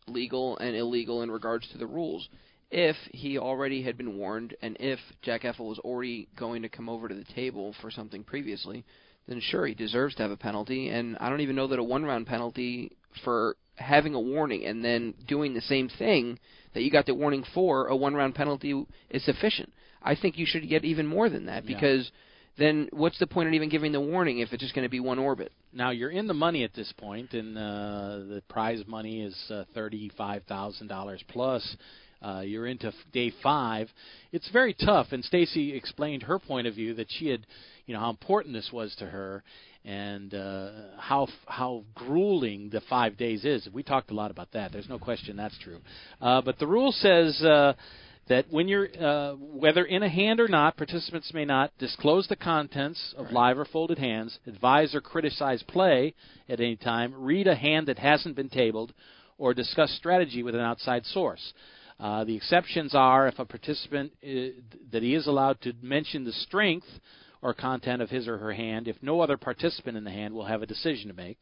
legal and illegal in regards to the rules. If he already had been warned, and if Jack Effel was already going to come over to the table for something previously, then sure, he deserves to have a penalty. And I don't even know that a one round penalty for having a warning and then doing the same thing that you got the warning for, a one round penalty is sufficient. I think you should get even more than that Yeah. because then what's the point of even giving the warning if it's just going to be one orbit? Now you're in the money at this point, and uh, the prize money is uh, thirty-five thousand dollars plus. Uh, you're into f- day five. It's very tough, and Stacy explained her point of view that she had, you know, how important this was to her, and uh, how f- how grueling the five days is. We talked a lot about that. There's no question that's true. Uh, but the rule says. Uh, that when you're uh, whether in a hand or not, participants may not disclose the contents of live or folded hands, advise or criticize play at any time, read a hand that hasn't been tabled, or discuss strategy with an outside source. Uh, the exceptions are if a participant uh, that he is allowed to mention the strength or content of his or her hand if no other participant in the hand will have a decision to make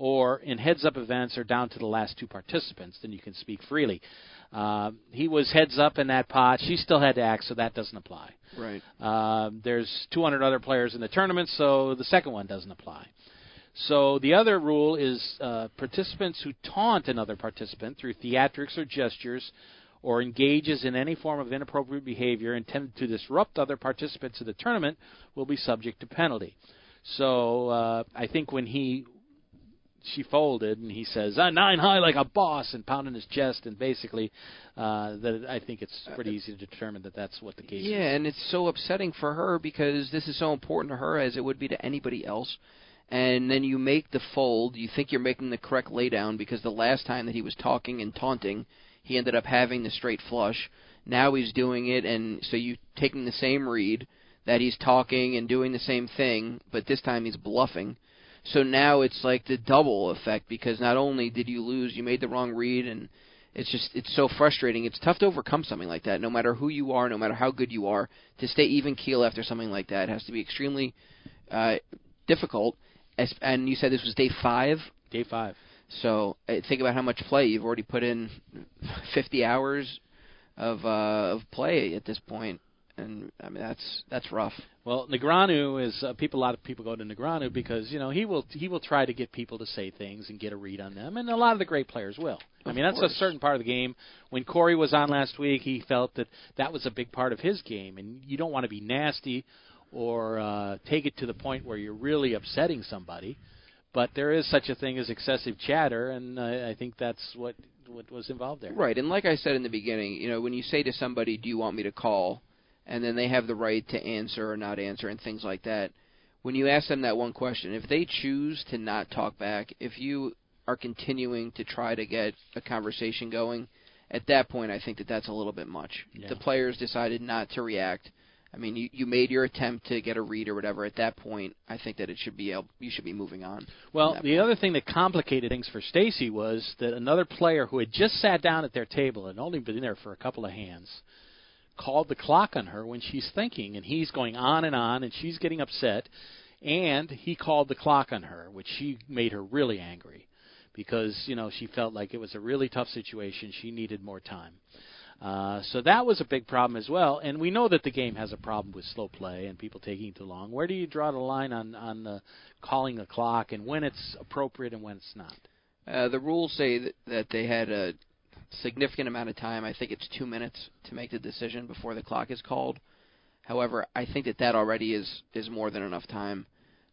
or in heads up events or down to the last two participants, then you can speak freely. Uh, he was heads up in that pot. She still had to act, so that doesn't apply. Right. Uh, there's 200 other players in the tournament, so the second one doesn't apply. So the other rule is uh, participants who taunt another participant through theatrics or gestures or engages in any form of inappropriate behavior intended to disrupt other participants of the tournament will be subject to penalty. So uh, I think when he she folded and he says uh, nine high like a boss and pounding his chest and basically uh, that I think it's pretty easy to determine that that's what the case yeah, is. Yeah, and it's so upsetting for her because this is so important to her as it would be to anybody else. And then you make the fold. You think you're making the correct laydown because the last time that he was talking and taunting, he ended up having the straight flush. Now he's doing it, and so you taking the same read that he's talking and doing the same thing, but this time he's bluffing. So now it's like the double effect because not only did you lose, you made the wrong read, and it's just it's so frustrating. It's tough to overcome something like that. No matter who you are, no matter how good you are, to stay even keel after something like that has to be extremely uh, difficult. As, and you said this was day five. Day five. So uh, think about how much play you've already put in. 50 hours of uh, of play at this point, and I mean that's that's rough. Well, Negreanu is uh, people. A lot of people go to Negreanu because you know he will he will try to get people to say things and get a read on them, and a lot of the great players will. I Of mean, that's course. a certain part of the game. When Cory was on last week, he felt that that was a big part of his game, and you don't want to be nasty or uh, take it to the point where you're really upsetting somebody. But there is such a thing as excessive chatter, and uh, I think that's what what was involved there. Right, and like I said in the beginning, you know, when you say to somebody, "Do you want me to call?" and then they have the right to answer or not answer and things like that. When you ask them that one question, if they choose to not talk back, if you are continuing to try to get a conversation going, at that point, I think that that's a little bit much. Yeah. The players decided not to react. I mean, you, you made your attempt to get a read or whatever. At that point, I think that it should be able, you should be moving on. Well, the point. other thing that complicated things for Stacy was that another player who had just sat down at their table and only been there for a couple of hands called the clock on her when she's thinking, and he's going on and on, and she's getting upset, and he called the clock on her, which she made her really angry because you know she felt like it was a really tough situation. She needed more time. Uh, so that was a big problem as well, and we know that the game has a problem with slow play and people taking too long. Where do you draw the line on on the calling the clock and when it's appropriate and when it's not? Uh, the rules say that, that they had a significant amount of time. I think it's two minutes to make the decision before the clock is called. However, I think that that already is is more than enough time.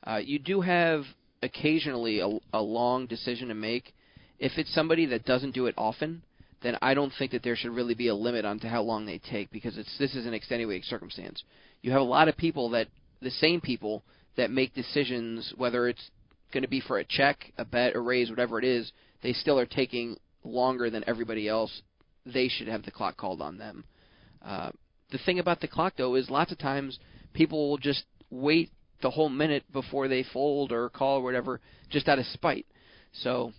Uh, you do have occasionally a, a long decision to make. If it's somebody that doesn't do it often, then I don't think that there should really be a limit on to how long they take because it's this is an extenuating circumstance. You have a lot of people that the same people that make decisions whether it's going to be for a check, a bet, a raise, whatever it is, they still are taking longer than everybody else. They should have the clock called on them. Uh, the thing about the clock, though, is lots of times people will just wait the whole minute before they fold or call or whatever, just out of spite. So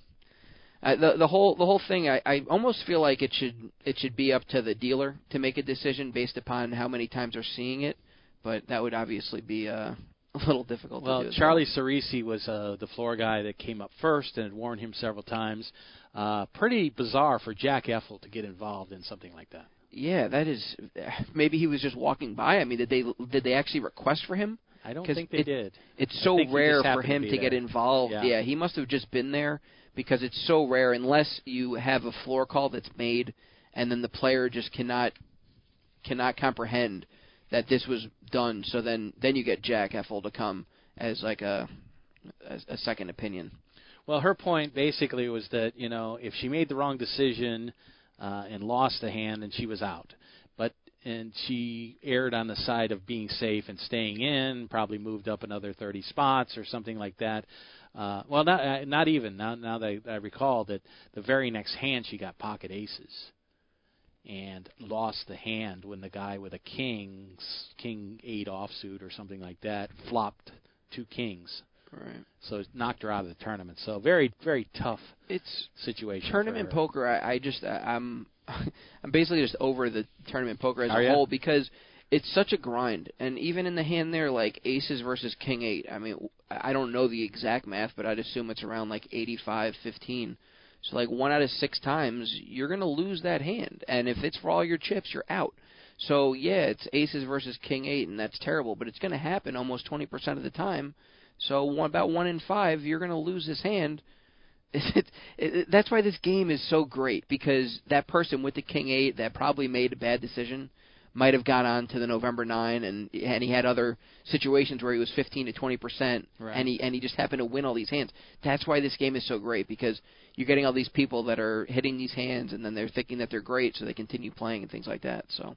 uh, the the whole the whole thing, I, I almost feel like it should it should be up to the dealer to make a decision based upon how many times they're seeing it. But that would obviously be uh, a little difficult. to Well, Charlie Cerisi was uh, the floor guy that came up first and had warned him several times. Uh, pretty bizarre for Jack Effel to get involved in something like that. Yeah, that is. Maybe he was just walking by. I mean, did they did they actually request for him? I don't think they it- did. It's so rare for happened to him to, get involved. Yeah. he must have just been there because it's so rare unless you have a floor call that's made and then the player just cannot cannot comprehend that this was done. So then then you get Jack Effel to come as like a a, a second opinion. Well, her point basically was that you know if she made the wrong decision uh, and lost the hand, and she was out. But and she erred on the side of being safe and staying in. Probably moved up another 30 spots or something like that. Uh, well, not uh, not even now. Now that I recall that the very next hand she got pocket aces, and lost the hand when the guy with a king king eight offsuit or something like that flopped two kings. Right. So it knocked her out of the tournament. So very, very tough It's situation. tournament poker. I, I just I, I'm I'm basically just over the tournament poker as Are a ya? whole because it's such a grind. And even in the hand there, like aces versus king eight. I mean, I don't know the exact math, but I'd assume it's around like 85-15. So like one out of six times, you're gonna lose that hand. And if it's for all your chips, you're out. So yeah, it's aces versus king eight, and that's terrible. But it's gonna happen almost 20% of the time. So one, about one in five, you're gonna lose this hand. It, it, it, that's why this game is so great because that person with the king eight that probably made a bad decision might have got on to the November nine, and and he had other situations where he was 15 to 20 percent, Right. and he and he just happened to win all these hands. That's why this game is so great because you're getting all these people that are hitting these hands, and then they're thinking that they're great, so they continue playing and things like that. So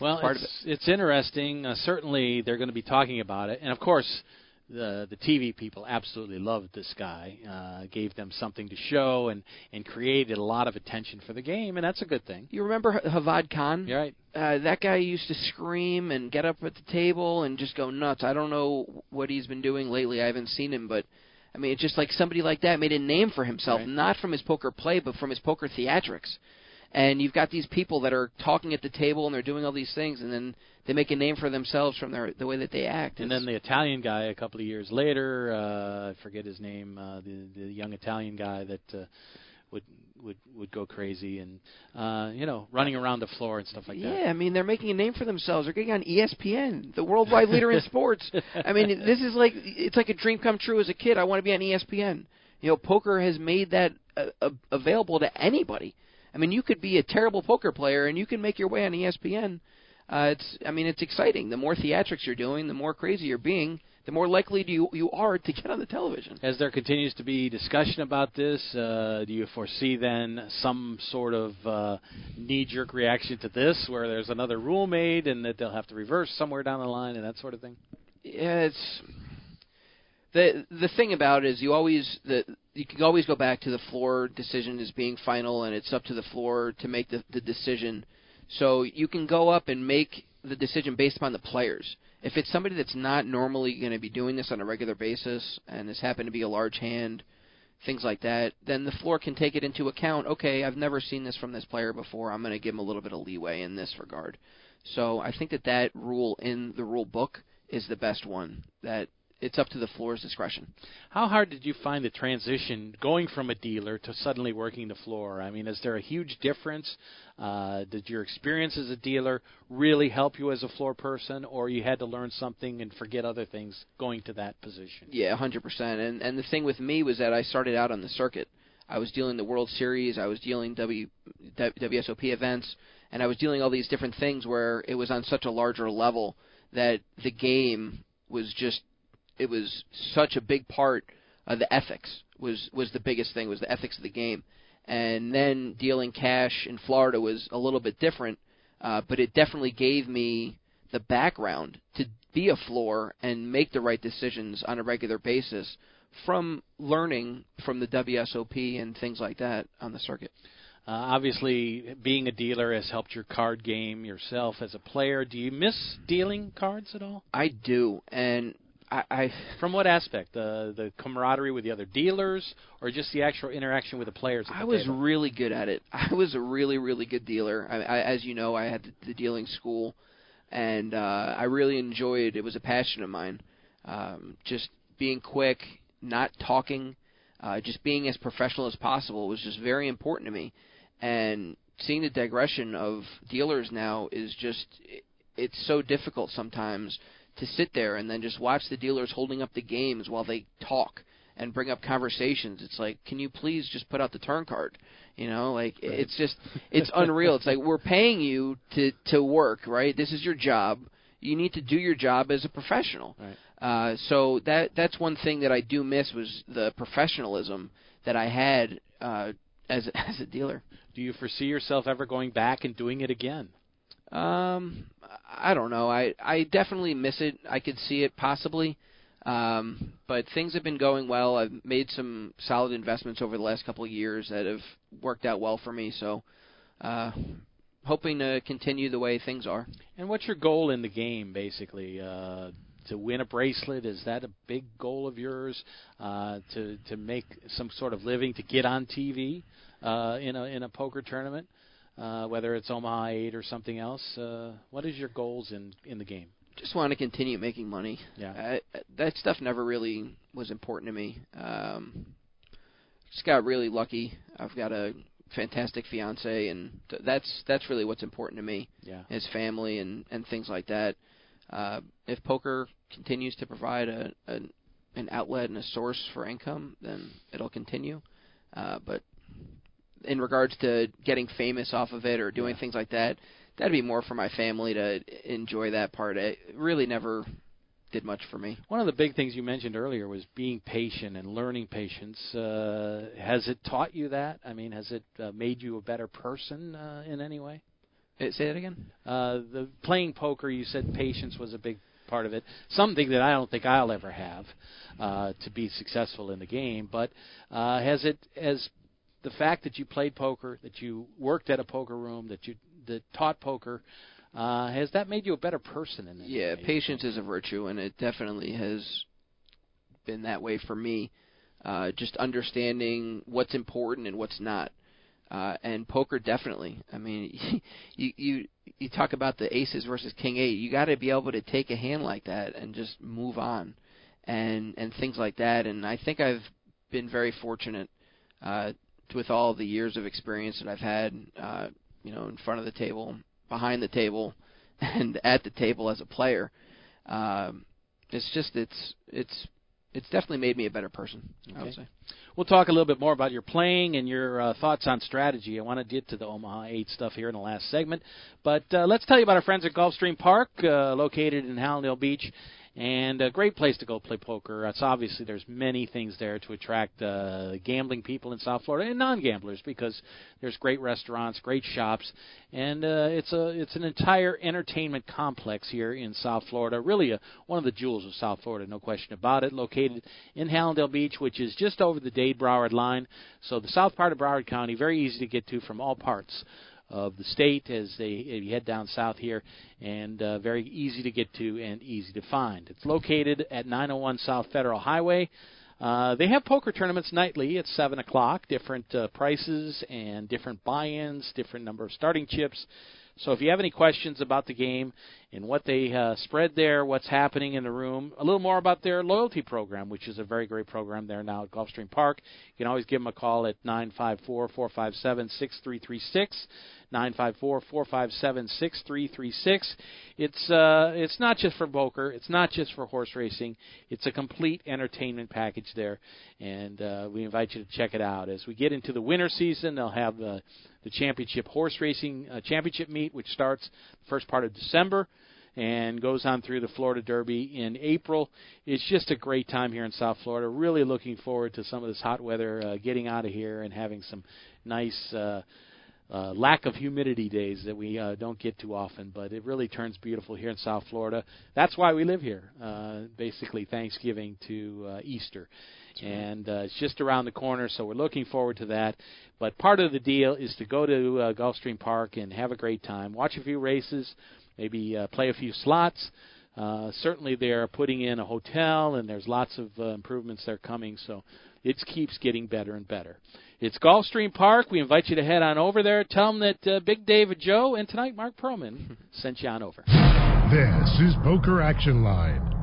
Well, part of it's, it's interesting. Uh, certainly, they're going to be talking about it, and of course, the the TV people absolutely loved this guy. Uh, gave them something to show, and and created a lot of attention for the game, and that's a good thing. you remember H- Hevad Khan? You're right. uh, that guy used to scream and get up at the table and just go nuts. I don't know what he's been doing lately. I haven't seen him, but I mean, it's just like somebody like that made a name for himself, Right. not from his poker play, but from his poker theatrics. And you've got these people that are talking at the table and they're doing all these things, and then they make a name for themselves from their the way that they act. And It's- then the Italian guy, a couple of years later, uh, I forget his name, uh, the the young Italian guy that uh, would would would go crazy and uh, you know running around the floor and stuff like yeah, that. Yeah, I mean, they're making a name for themselves. They're getting on ESPN, the worldwide leader in sports. I mean, this is like it's like a dream come true as a kid. I want to be on ESPN. You know, poker has made that uh, uh, available to anybody. I mean, you could be a terrible poker player and you can make your way on ESPN. Uh, it's, I mean, it's exciting. The more theatrics you're doing, the more crazy you're being, the more likely do you you are to get on the television. As there continues to be discussion about this, uh, do you foresee then some sort of uh, knee-jerk reaction to this, where there's another rule made and that they'll have to reverse somewhere down the line and that sort of thing? Yeah, it's the the thing about it is you always the you can always go back to the floor decision as being final, and it's up to the floor to make the the decision. So you can go up and make the decision based upon the players. If it's somebody that's not normally going to be doing this on a regular basis, and this happened to be a large hand, things like that, then the floor can take it into account. Okay, I've never seen this from this player before. I'm going to give him a little bit of leeway in this regard. So I think that that rule in the rule book is the best one. That it's up to the floor's discretion. How hard did you find the transition going from a dealer to suddenly working the floor? I mean, is there a huge difference? Uh, did your experience as a dealer really help you as a floor person, or you had to learn something and forget other things going to that position? Yeah, hundred percent. And and the thing with me was that I started out on the circuit. I was dealing the World Series. I was dealing W WSOP events, and I was dealing all these different things where it was on such a larger level that the game was just it was such a big part of the ethics was was the biggest thing was the ethics of the game and then dealing cash in Florida was a little bit different uh, but it definitely gave me the background to be a floor and make the right decisions on a regular basis from learning from the WSOP and things like that on the circuit. Uh, obviously, being a dealer has helped your card game yourself as a player. Do you miss dealing cards at all? I do, and I, I From what aspect? The the camaraderie with the other dealers, or just the actual interaction with the players? At the I was table? really good at it. I was a really, really good dealer. I, I, as you know, I had the, the dealing school, and uh, I really enjoyed. It It was a passion of mine. Um, just being quick, not talking, uh, just being as professional as possible was just very important to me. And seeing the digression of dealers now is just it's so difficult sometimes to sit there and then just watch the dealers holding up the games while they talk and bring up conversations. It's like, can you please just put out the turn card? You know, like it's just it's unreal. It's like we're paying you to to work, right? This is your job. You need to do your job as a professional. Right. Uh, so that that's one thing that I do miss was the professionalism that I had uh, as as a dealer. Do you foresee yourself ever going back and doing it again? Um, I don't know. I I definitely miss it. I could see it possibly. Um, but things have been going well. I've made some solid investments over the last couple of years that have worked out well for me. So, uh, hoping to continue the way things are. And what's your goal in the game, basically? Uh, to win a bracelet is that a big goal of yours? Uh, to to make some sort of living, to get on TV uh, in a in a poker tournament, uh, whether it's Omaha Eight or something else. Uh, what is your goals in in the game? Just want to continue making money. Yeah. I, that stuff never really was important to me. Um, just got really lucky. I've got a fantastic fiance, and th- that's that's really what's important to me. Yeah. his family and and things like that. Uh, if poker continues to provide a, a an outlet and a source for income, then it'll continue. Uh, but in regards to getting famous off of it or doing Yeah. things like that, that'd be more for my family to enjoy that part. It really never did much for me. One of the big things you mentioned earlier was being patient and learning patience. Uh, has it taught you that? I mean, has it uh, made you a better person uh, in any way? Uh, say that again. Uh, the playing poker, you said patience was a big part of it. Something that I don't think I'll ever have uh, to be successful in the game. But uh, has it has the fact that you played poker, that you worked at a poker room, that you that taught poker, uh, has that made you a better person? In yeah, way? patience is a virtue, and it definitely has been that way for me. Uh, just understanding what's important and what's not. Uh, and poker definitely. I mean, you you you talk about the aces versus king eight. You got to be able to take a hand like that and just move on, and and things like that. And I think I've been very fortunate uh, with all the years of experience that I've had. Uh, you know, in front of the table, behind the table, and at the table as a player. Um, it's just it's it's it's definitely made me a better person. Okay. I would say. We'll talk a little bit more about your playing and your uh, thoughts on strategy. I want to get to the Omaha 8 stuff here in the last segment. But uh, let's tell you about our friends at Gulfstream Park, uh, located in Hallandale Beach and a great place to go play poker. It's obviously there's many things there to attract uh, gambling people in South Florida and non-gamblers because there's great restaurants, great shops, and uh, it's a it's an entire entertainment complex here in South Florida. Really, a, one of the jewels of South Florida, no question about it. Located in Hallandale Beach, which is just over the Dade Broward line, so the south part of Broward County, very easy to get to from all parts of the state as they head down south here, and uh, very easy to get to and easy to find. It's located at 901 South Federal Highway. Uh, they have poker tournaments nightly at 7 o'clock, different uh, prices and different buy ins, different number of starting chips. So if you have any questions about the game and what they uh, spread there, what's happening in the room, a little more about their loyalty program, which is a very great program there now at Gulfstream Park, you can always give them a call at 954 457 6336. 954-457-6336. It's uh, it's not just for poker, it's not just for horse racing. It's a complete entertainment package there, and uh, we invite you to check it out. As we get into the winter season, they'll have the the championship horse racing uh, championship meet, which starts the first part of December and goes on through the Florida Derby in April. It's just a great time here in South Florida. Really looking forward to some of this hot weather, uh, getting out of here and having some nice. Uh, uh, lack of humidity days that we uh, don't get too often, but it really turns beautiful here in South Florida. That's why we live here, uh, basically Thanksgiving to uh, Easter. And uh, it's just around the corner, so we're looking forward to that. But part of the deal is to go to uh, Gulfstream Park and have a great time, watch a few races, maybe uh, play a few slots. Uh, certainly, they're putting in a hotel, and there's lots of uh, improvements that are coming, so it keeps getting better and better. It's Gulfstream Park. We invite you to head on over there. Tell them that uh, Big David Joe and tonight Mark Perlman sent you on over. This is Poker Action Line.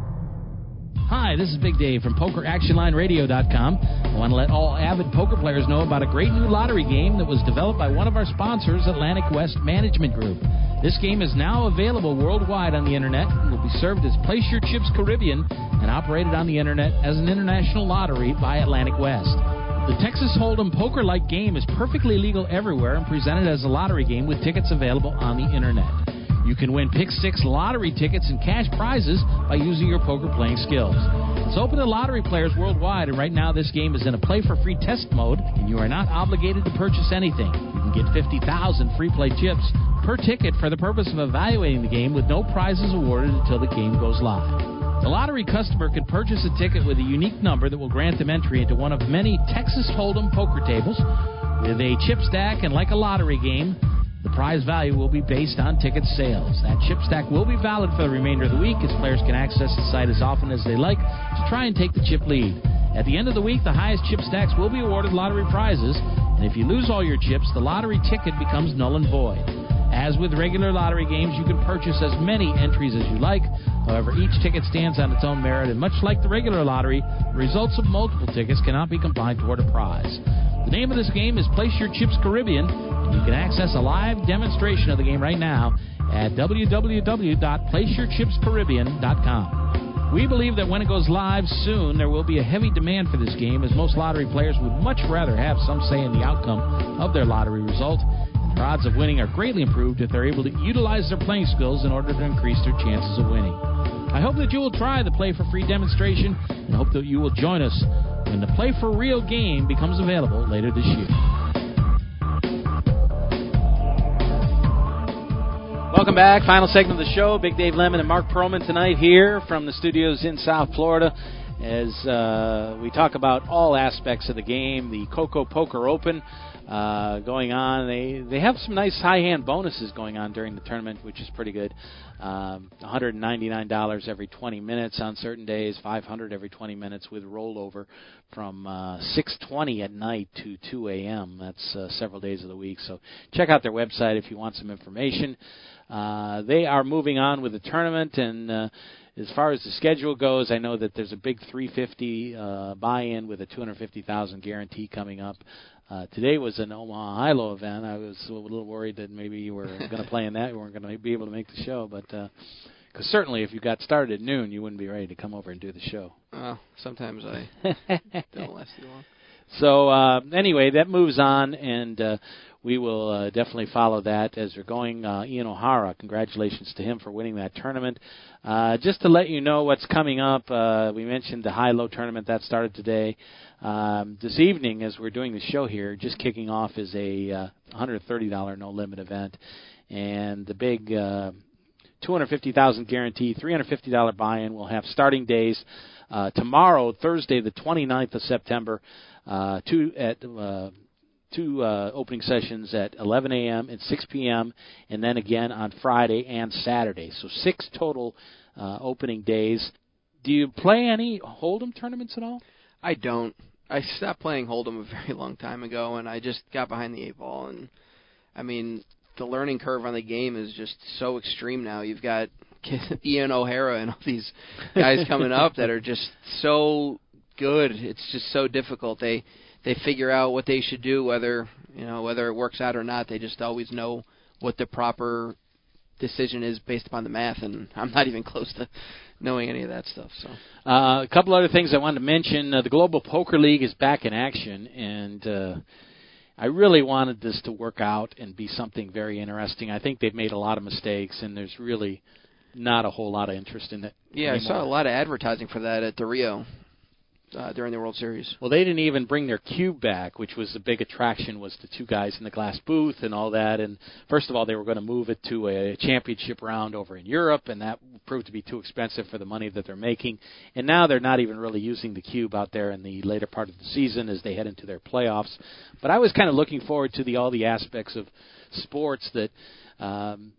Hi, this is Big Dave from PokerActionLineRadio.com. I want to let all avid poker players know about a great new lottery game that was developed by one of our sponsors, Atlantic West Management Group. This game is now available worldwide on the internet and will be served as Place Your Chips Caribbean and operated on the internet as an international lottery by Atlantic West. The Texas Hold'em poker-like game is perfectly legal everywhere and presented as a lottery game with tickets available on the internet. You can win Pick Six lottery tickets and cash prizes by using your poker playing skills. It's open to lottery players worldwide, and right now this game is in a play for free test mode, and you are not obligated to purchase anything. Get 50,000 free play chips per ticket for the purpose of evaluating the game with no prizes awarded until the game goes live. The lottery customer can purchase a ticket with a unique number that will grant them entry into one of many Texas Hold'em poker tables with a chip stack and like a lottery game. The prize value will be based on ticket sales. That chip stack will be valid for the remainder of the week as players can access the site as often as they like to try and take the chip lead. At the end of the week, the highest chip stacks will be awarded lottery prizes, and if you lose all your chips, the lottery ticket becomes null and void. As with regular lottery games, you can purchase as many entries as you like. However, each ticket stands on its own merit, and much like the regular lottery, the results of multiple tickets cannot be combined toward a prize. The name of this game is Place Your Chips Caribbean, and you can access a live demonstration of the game right now at www.placeyourchipscaribbean.com. We believe that when it goes live soon, there will be a heavy demand for this game, as most lottery players would much rather have some say in the outcome of their lottery result Their odds of winning are greatly improved if they're able to utilize their playing skills in order to increase their chances of winning. I hope that you will try the Play for Free demonstration and hope that you will join us when the Play for Real game becomes available later this year. Welcome back. Final segment of the show. Big Dave Lemon and Mark Perlman tonight here from the studios in South Florida as uh, we talk about all aspects of the game. The Coco Poker Open uh, going on. They they have some nice high hand bonuses going on during the tournament, which is pretty good. Um, $199 every 20 minutes on certain days, 500 every 20 minutes with rollover from uh, 6:20 at night to 2 a.m. That's uh, several days of the week. So check out their website if you want some information. Uh, they are moving on with the tournament and. Uh, as far as the schedule goes, I know that there's a big 350 uh, buy-in with a 250,000 guarantee coming up. Uh, today was an Omaha Hi-Lo event. I was a little worried that maybe you were going to play in that. You weren't going to be able to make the show, but because uh, certainly if you got started at noon, you wouldn't be ready to come over and do the show. Oh, sometimes I don't last too long. So uh, anyway, that moves on, and uh, we will uh, definitely follow that as we're going. Uh, Ian O'Hara, congratulations to him for winning that tournament. Uh, just to let you know what's coming up, uh, we mentioned the high-low tournament that started today. Um, this evening, as we're doing the show here, just kicking off is a uh, $130 no limit event, and the big uh, 250,000 guarantee, $350 buy-in. We'll have starting days uh, tomorrow, Thursday, the 29th of September, uh, two at uh, two uh, opening sessions at 11 a.m. and 6 p.m., and then again on Friday and Saturday. So six total uh, opening days. Do you play any Hold'em tournaments at all? I don't. I stopped playing Hold'em a very long time ago, and I just got behind the eight ball. And I mean, the learning curve on the game is just so extreme now. You've got Ian O'Hara and all these guys coming up that are just so good. It's just so difficult. They they figure out what they should do, whether you know whether it works out or not. They just always know what the proper decision is based upon the math, and I'm not even close to knowing any of that stuff. So, uh, a couple other things I wanted to mention: uh, the Global Poker League is back in action, and uh, I really wanted this to work out and be something very interesting. I think they've made a lot of mistakes, and there's really not a whole lot of interest in it. Yeah, anymore. I saw a lot of advertising for that at the Rio uh, during the World Series. Well, they didn't even bring their cube back, which was the big attraction. Was the two guys in the glass booth and all that. And first of all, they were going to move it to a championship round over in Europe, and that proved to be too expensive for the money that they're making. And now they're not even really using the cube out there in the later part of the season as they head into their playoffs. But I was kind of looking forward to the all the aspects of sports that. Um,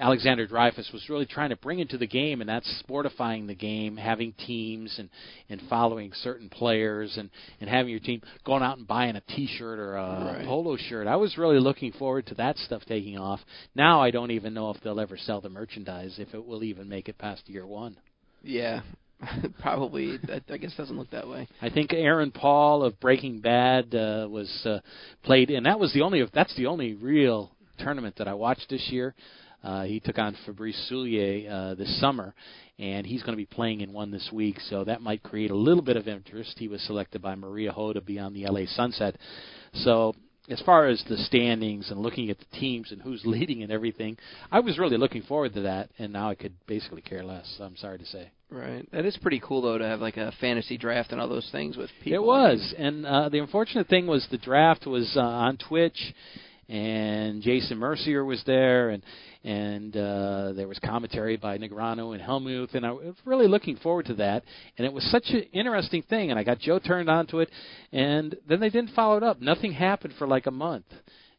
Alexander Dreyfus was really trying to bring into the game, and that's sportifying the game, having teams and and following certain players, and and having your team going out and buying a T-shirt or a Right. polo shirt. I was really looking forward to that stuff taking off. Now I don't even know if they'll ever sell the merchandise, if it will even make it past year one. Yeah, probably. That, I guess doesn't look that way. I think Aaron Paul of Breaking Bad uh, was uh, played, and that was the only that's the only real tournament that I watched this year. Uh, he took on Fabrice Soulier uh, this summer, and he's going to be playing in one this week, so that might create a little bit of interest. He was selected by Maria Ho to be on the LA Sunset. So, as far as the standings and looking at the teams and who's leading and everything, I was really looking forward to that, and now I could basically care less. I'm sorry to say. Right. That is pretty cool though to have like a fantasy draft and all those things with people. It was, and uh, the unfortunate thing was the draft was uh, on Twitch, and Jason Mercier was there, and and uh, there was commentary by Negreanu and Helmuth, and I was really looking forward to that. And it was such an interesting thing, and I got Joe turned on to it, and then they didn't follow it up. Nothing happened for like a month.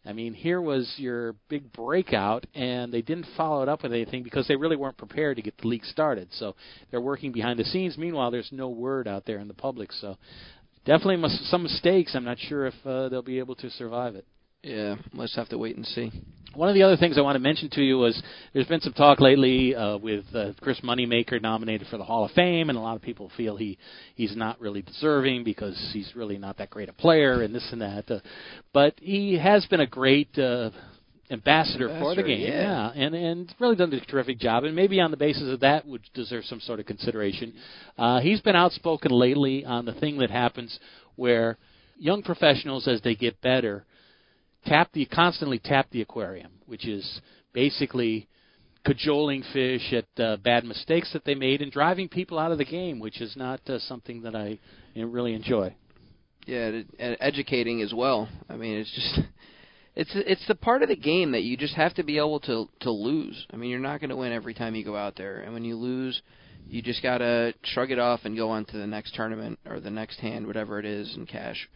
I mean, here was your big breakout, and they didn't follow it up with anything because they really weren't prepared to get the league started. So they're working behind the scenes. Meanwhile, there's no word out there in the public. So definitely mis- some mistakes. I'm not sure if uh, they'll be able to survive it. Yeah, let's have to wait and see. One of the other things I want to mention to you was there's been some talk lately uh, with uh, Chris Moneymaker nominated for the Hall of Fame, and a lot of people feel he he's not really deserving because he's really not that great a player and this and that. Uh, but he has been a great uh, ambassador, for the Ambassador, game, yeah. and and really done a terrific job. And maybe on the basis of that would deserve some sort of consideration. Uh, he's been outspoken lately on the thing that happens where young professionals, as they get better tap the constantly tap the aquarium, which is basically cajoling fish at uh, bad mistakes that they made and driving people out of the game, which is not uh, something that I really enjoy. Yeah, and educating as well. I mean, it's just it's it's the part of the game that you just have to be able to to lose. I mean, you're not going to win every time you go out there, and when you lose, you just gotta shrug it off and go on to the next tournament or the next hand, whatever it is, and cash.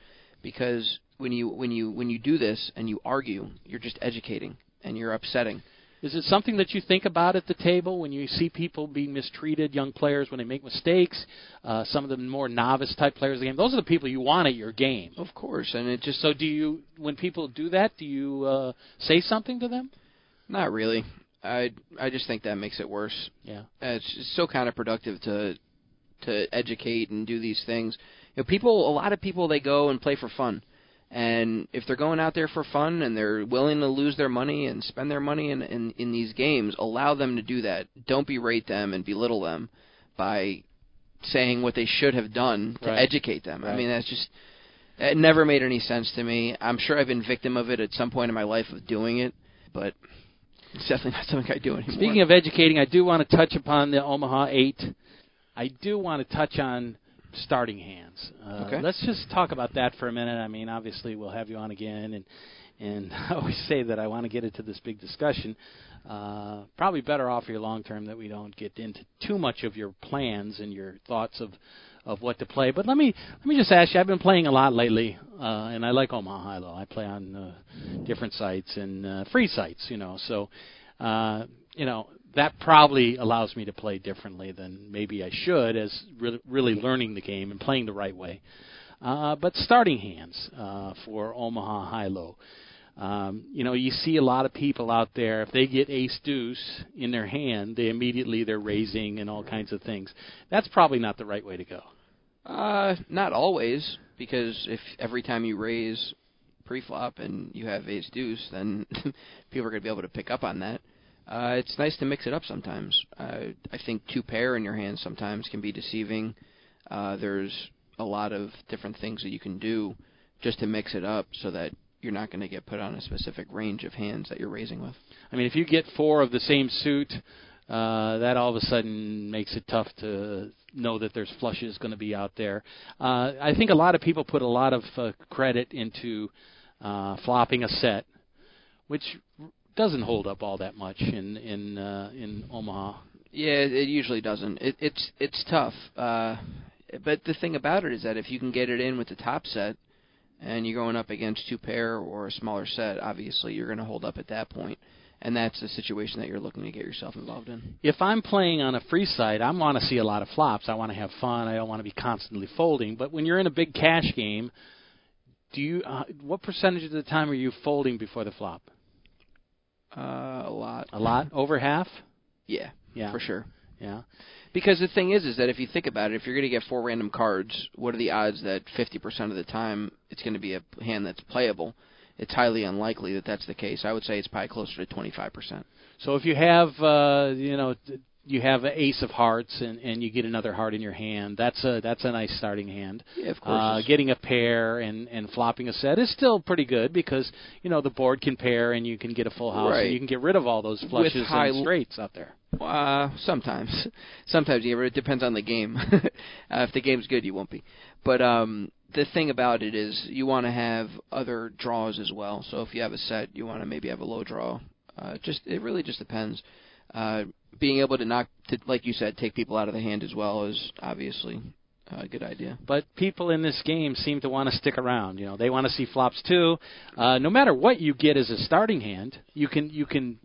Because when you when you when you do this and you argue, you're just educating and you're upsetting. Is it something that you think about at the table when you see people being mistreated, young players when they make mistakes, uh, some of the more novice type players of the game? Those are the people you want at your game. Of course, and it just so. Do you when people do that? Do you uh, say something to them? Not really. I I just think that makes it worse. Yeah, uh, it's, it's so counterproductive to to educate and do these things. You know, people, a lot of people, they go and play for fun and if they're going out there for fun and they're willing to lose their money and spend their money in, in, in these games, allow them to do that. Don't berate them and belittle them by saying what they should have done to right. educate them. Right. I mean, that's just it never made any sense to me. I'm sure I've been victim of it at some point in my life of doing it, but it's definitely not something I do anymore. Speaking of educating, I do want to touch upon the Omaha 8. I do want to touch on starting hands. Uh, okay. Let's just talk about that for a minute. I mean, obviously, we'll have you on again, and and I always say that I want to get into this big discussion. Uh, probably better off for your long term that we don't get into too much of your plans and your thoughts of of what to play. But let me let me just ask you. I've been playing a lot lately, uh, and I like Omaha High Low. I play on uh, different sites and uh, free sites, you know. So, uh, you know, that probably allows me to play differently than maybe I should, as re- really learning the game and playing the right way. Uh, but starting hands uh, for Omaha High Low. Um, you know, you see a lot of people out there. If they get ace deuce in their hand, they immediately they're raising and all kinds of things. That's probably not the right way to go. Uh, not always, because if every time you raise pre-flop and you have ace deuce, then people are going to be able to pick up on that. Uh, it's nice to mix it up sometimes. Uh, I think two pair in your hand sometimes can be deceiving. Uh, there's a lot of different things that you can do just to mix it up so that you're not going to get put on a specific range of hands that you're raising with. I mean, if you get four of the same suit, uh, that all of a sudden makes it tough to know that there's flushes going to be out there. Uh, I think a lot of people put a lot of uh, credit into uh, flopping a set, which doesn't hold up all that much in in uh, in Omaha. Yeah, it usually doesn't. It, it's it's tough. Uh, but the thing about it is that if you can get it in with the top set, and you're going up against two pair or a smaller set, obviously you're going to hold up at that point. and that's the situation that you're looking to get yourself involved in. If I'm playing on a free side, I want to see a lot of flops. I want to have fun. I don't want to be constantly folding. But when you're in a big cash game, do you? Uh, what percentage of the time are you folding before the flop? Uh, a lot. A lot? Over half? Yeah. Yeah. For sure. Yeah. Because the thing is, is that if you think about it, if you're going to get four random cards, what are the odds that 50% of the time it's going to be a hand that's playable? It's highly unlikely that that's the case. I would say it's probably closer to 25%. So if you have, uh, you know, you have an ace of hearts and, and you get another heart in your hand, that's a that's a nice starting hand. Yeah, of course. Uh, getting a pair and and flopping a set is still pretty good because you know the board can pair and you can get a full house right. and you can get rid of all those flushes With high and straights out there. Uh, sometimes, sometimes you yeah, it depends on the game. uh, if the game's good, you won't be. But um, the thing about it is, you want to have other draws as well. So if you have a set, you want to maybe have a low draw. Uh, just it really just depends. Uh, being able to knock, to, like you said, take people out of the hand as well is obviously a good idea. But people in this game seem to want to stick around. You know, they want to see flops too. Uh, no matter what you get as a starting hand, you can you can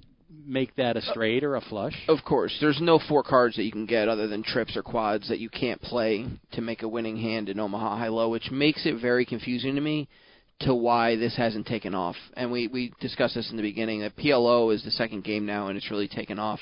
make that a straight or a flush. Of course, there's no four cards that you can get other than trips or quads that you can't play to make a winning hand in Omaha High Low, which makes it very confusing to me to why this hasn't taken off. And we we discussed this in the beginning that PLO is the second game now and it's really taken off.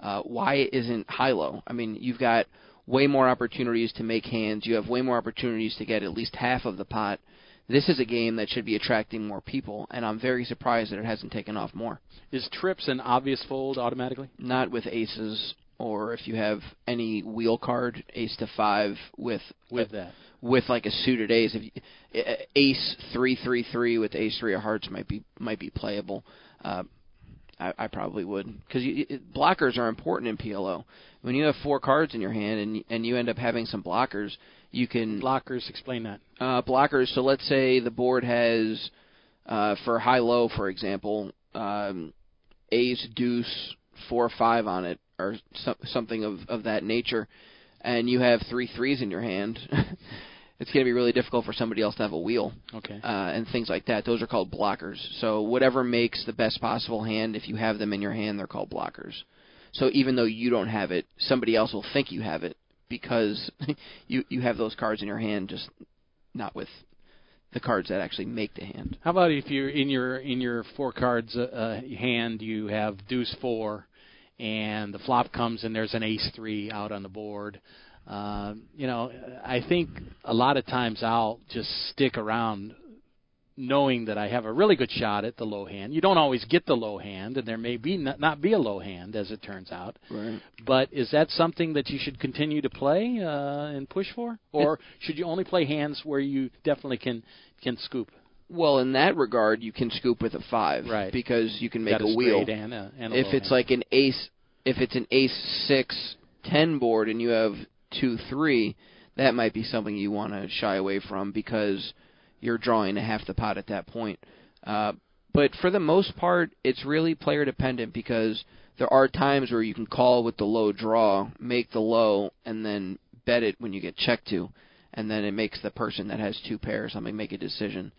Uh, why isn't high low? I mean, you've got way more opportunities to make hands. You have way more opportunities to get at least half of the pot. This is a game that should be attracting more people, and I'm very surprised that it hasn't taken off more. Is trips an obvious fold automatically? Not with aces or if you have any wheel card, ace to five with with that. with like a suited ace. If you, ace three three three with ace three of hearts might be might be playable. Uh, I, I probably would because blockers are important in PLO. When you have four cards in your hand and and you end up having some blockers, you can Blockers, explain that. uh, blockers. So let's say the board has uh, for high low, for example, um, ace deuce four five on it or so, something of of that nature, and you have three threes in your hand. It's going to be really difficult for somebody else to have a wheel Okay. uh, and things like that. Those are called blockers. So whatever makes the best possible hand, if you have them in your hand, they're called blockers. So even though you don't have it, somebody else will think you have it because you you have those cards in your hand, just not with the cards that actually make the hand. How about if you're in your in your four cards uh, uh, hand, you have deuce four, and the flop comes and there's an ace three out on the board. Uh, you know, I think a lot of times I'll just stick around, knowing that I have a really good shot at the low hand. You don't always get the low hand, and there may be not, not be a low hand as it turns out. Right. But is that something that you should continue to play uh, and push for, or should you only play hands where you definitely can can scoop? Well, in that regard, you can scoop with a five, Right. Because you can make Got a wheel. and a, and a if it's hand. like an ace if it's an ace six ten board and you have two three that might be something you want to shy away from because you're drawing a half the pot at that point. Uh, but for the most part it's really player dependent because there are times where you can call with the low draw make the low and then bet it when you get checked to and then it makes the person that has two pair or something make a decision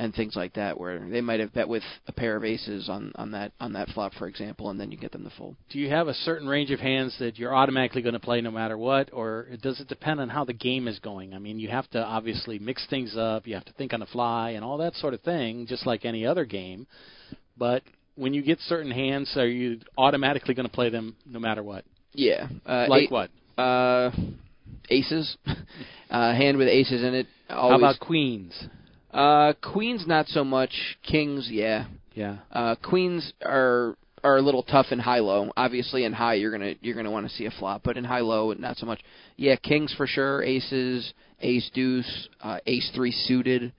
and things like that, where they might have bet with a pair of aces on on that on that flop, for example, and then you get them to fold. do you have a certain range of hands that you're automatically going to play no matter what, or does it depend on how the game is going? I mean, you have to obviously mix things up. You have to think on the fly and all that sort of thing, just like any other game. But when you get certain hands, are you automatically going to play them no matter what? Yeah, uh, Like eight- what? Uh, aces, uh, hand with aces in it. Always. How about queens? Uh, queens? Not so much. Kings, yeah. Yeah. Uh, queens are are a little tough in high low. Obviously, in high you're gonna you're gonna want to see a flop, but in high low not so much. Yeah, kings for sure. Aces, ace deuce, uh, ace three suited,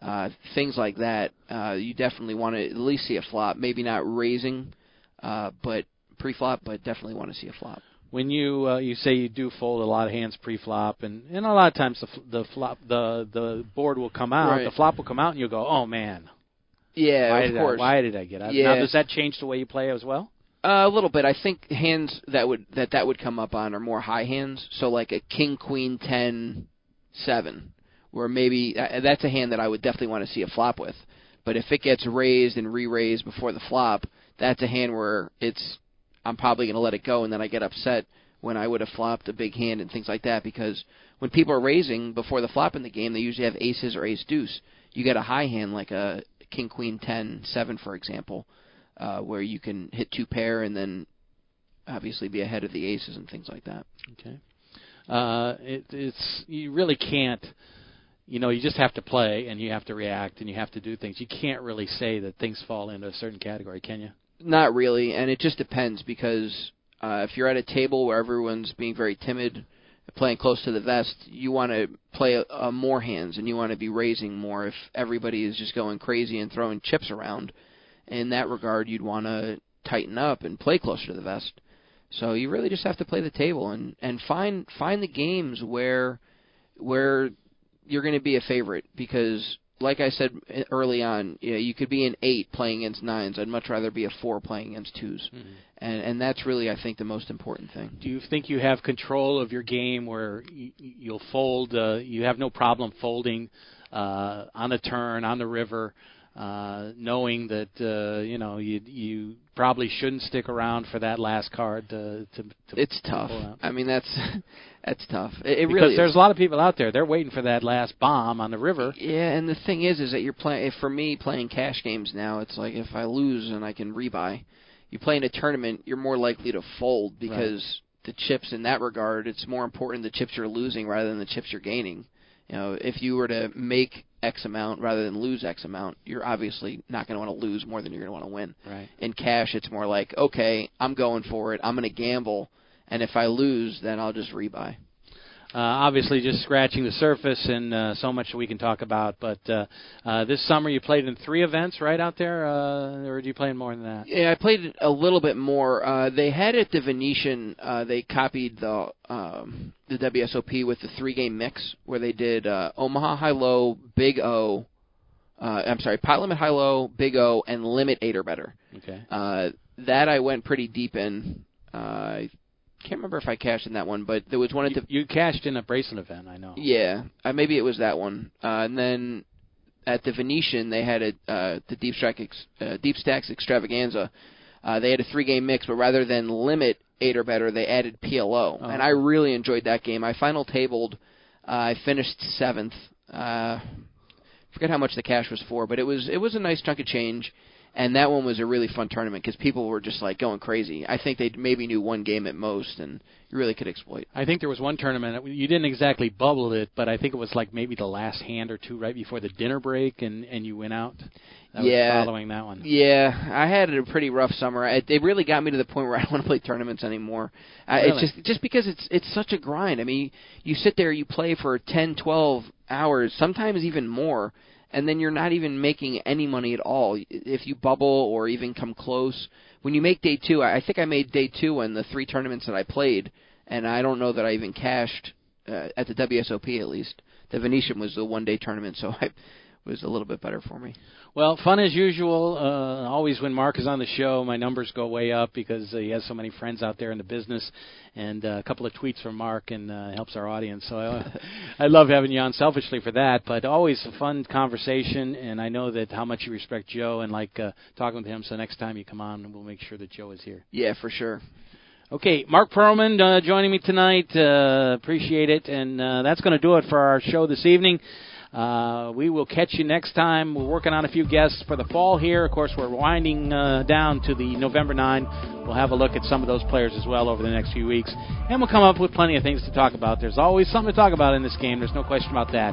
uh, things like that. Uh, you definitely want to at least see a flop. Maybe not raising, uh, but pre-flop, but definitely want to see a flop. When you uh, you say you do fold a lot of hands pre-flop, and and a lot of times the the flop the the board will come out, Right. the flop will come out, and you'll go, oh man, Yeah, why of did course. I, why did I get out? Yeah. Now does that change the way you play as well? Uh, a little bit. I think hands that would that that would come up on are more high hands. So like a king, queen, ten, seven, where maybe uh, that's a hand that I would definitely want to see a flop with. But if it gets raised and re-raised before the flop, that's a hand where it's I'm probably going to let it go, and then I get upset when I would have flopped a big hand and things like that because when people are raising before the flop in the game, they usually have aces or ace deuce. You get a high hand like a king, queen, ten, seven, for example uh, where you can hit two pair and then obviously be ahead of the aces and things like that. Okay. Uh, it, it's you really can't. You know, you just have to play and you have to react and you have to do things. You can't really say that things fall into a certain category, can you? Not really, and it just depends because uh, if you're at a table where everyone's being very timid, playing close to the vest, you want to play uh, more hands and you want to be raising more. If everybody is just going crazy and throwing chips around, in that regard, you'd want to tighten up and play closer to the vest. So you really just have to play the table and and find find the games where where you're going to be a favorite because like I said early on, you, know, you could be an eight playing against nines. I'd much rather be a four playing against 2s and and that's really I think the most important thing. Do you think you have control of your game where y- you'll fold? Uh, you have no problem folding uh, on the turn, on the river, uh, knowing that uh, you know you you probably shouldn't stick around for that last card to to. to It's to tough. I mean that's that's tough. It, it because really there's is. a lot of people out there. They're waiting for that last bomb on the river. Yeah, and the thing is, is that you're playing. For me, playing cash games now, it's like if I lose and I can rebuy. You play in a tournament, you're more likely to fold because the chips in that regard, it's more important the chips you're losing rather than the chips you're gaining. You know, if you were to make X amount rather than lose X amount, you're obviously not going to want to lose more than you're going to want to win. Right. In cash, it's more like, okay, I'm going for it. I'm going to gamble, and if I lose, then I'll just rebuy. Uh, obviously, just scratching the surface, and uh, so much we can talk about. But uh, uh, this summer, you played in three events, right out there, uh, or did you play in more than that? Yeah, I played a little bit more. Uh, they had at the Venetian. Uh, they copied the um, the WSOP with the three game mix, where they did uh, Omaha High Low, Big O. Uh, I'm sorry, Pot Limit High Low, Big O, and Limit Eight or better. Okay. Uh, that I went pretty deep in. Uh, I can't remember if I cashed in that one, but there was one at You, the you cashed in a bracelet event, I know. yeah, uh, maybe it was that one. Uh, and then at the Venetian, they had a uh, the Deep Stack ex, uh, Deep Stacks Extravaganza. Uh, they had a three game mix, but rather than limit eight or better, they added PLO, Oh. and I really enjoyed that game. I final tabled. Uh, I finished seventh. Uh, forget how much the cash was for, but it was it was a nice chunk of change. And that one was a really fun tournament because people were just like going crazy. I think they maybe knew one game at most, and you really could exploit. I think there was one tournament uh, you didn't exactly bubble it, but I think it was like maybe the last hand or two right before the dinner break, and and you went out. That Yeah. was following that one. Yeah, I had a pretty rough summer. It, it really got me to the point where I don't want to play tournaments anymore. I, Really? It's just just because it's it's such a grind. I mean, you sit there, you play for ten, twelve hours, sometimes even more, and then you're not even making any money at all if you bubble or even come close. When you make day two, I think I made day two in the three tournaments that I played, and I don't know that I even cashed uh, at the WSOP at least. The Venetian was the one day tournament, so I was a little bit better for me. Well, fun as usual. Uh, always when Mark is on the show, my numbers go way up because uh, he has so many friends out there in the business, and uh, a couple of tweets from Mark and uh, helps our audience. So I, I love having you on selfishly for that, but always a fun conversation. And I know that how much you respect Joe and like uh, talking with him. So next time you come on, we'll make sure that Joe is here. Yeah, for sure. Okay, Mark Perlman uh, joining me tonight. Uh, appreciate it, and uh, that's going to do it for our show this evening. Uh, we will catch you next time. We're working on a few guests for the fall here. Of course, we're winding uh, down to the November 9. We'll have a look at some of those players as well over the next few weeks, and we'll come up with plenty of things to talk about. There's always something to talk about in this game. There's no question about that.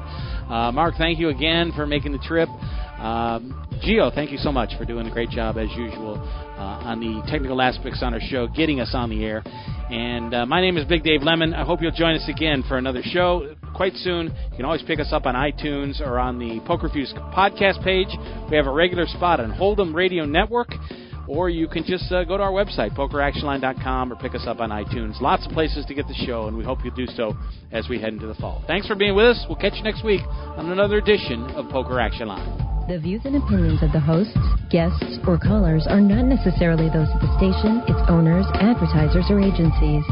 Uh, Mark, thank you again for making the trip. Um, Gio, thank you so much for doing a great job as usual uh, on the technical aspects on our show, getting us on the air. And uh, my name is Big Dave Lemon. I hope you'll join us again for another show quite soon. You can always pick us up on iTunes or on the Poker Fuse podcast page. We have a regular spot on Hold'em Radio Network. Or you can just uh, go to our website, pokeractionline.com, or pick us up on iTunes. Lots of places to get the show, and we hope you do so as we head into the fall. Thanks for being with us. We'll catch you next week on another edition of Poker Action Line. The views and opinions of the hosts, guests, or callers are not necessarily those of the station, its owners, advertisers, or agencies.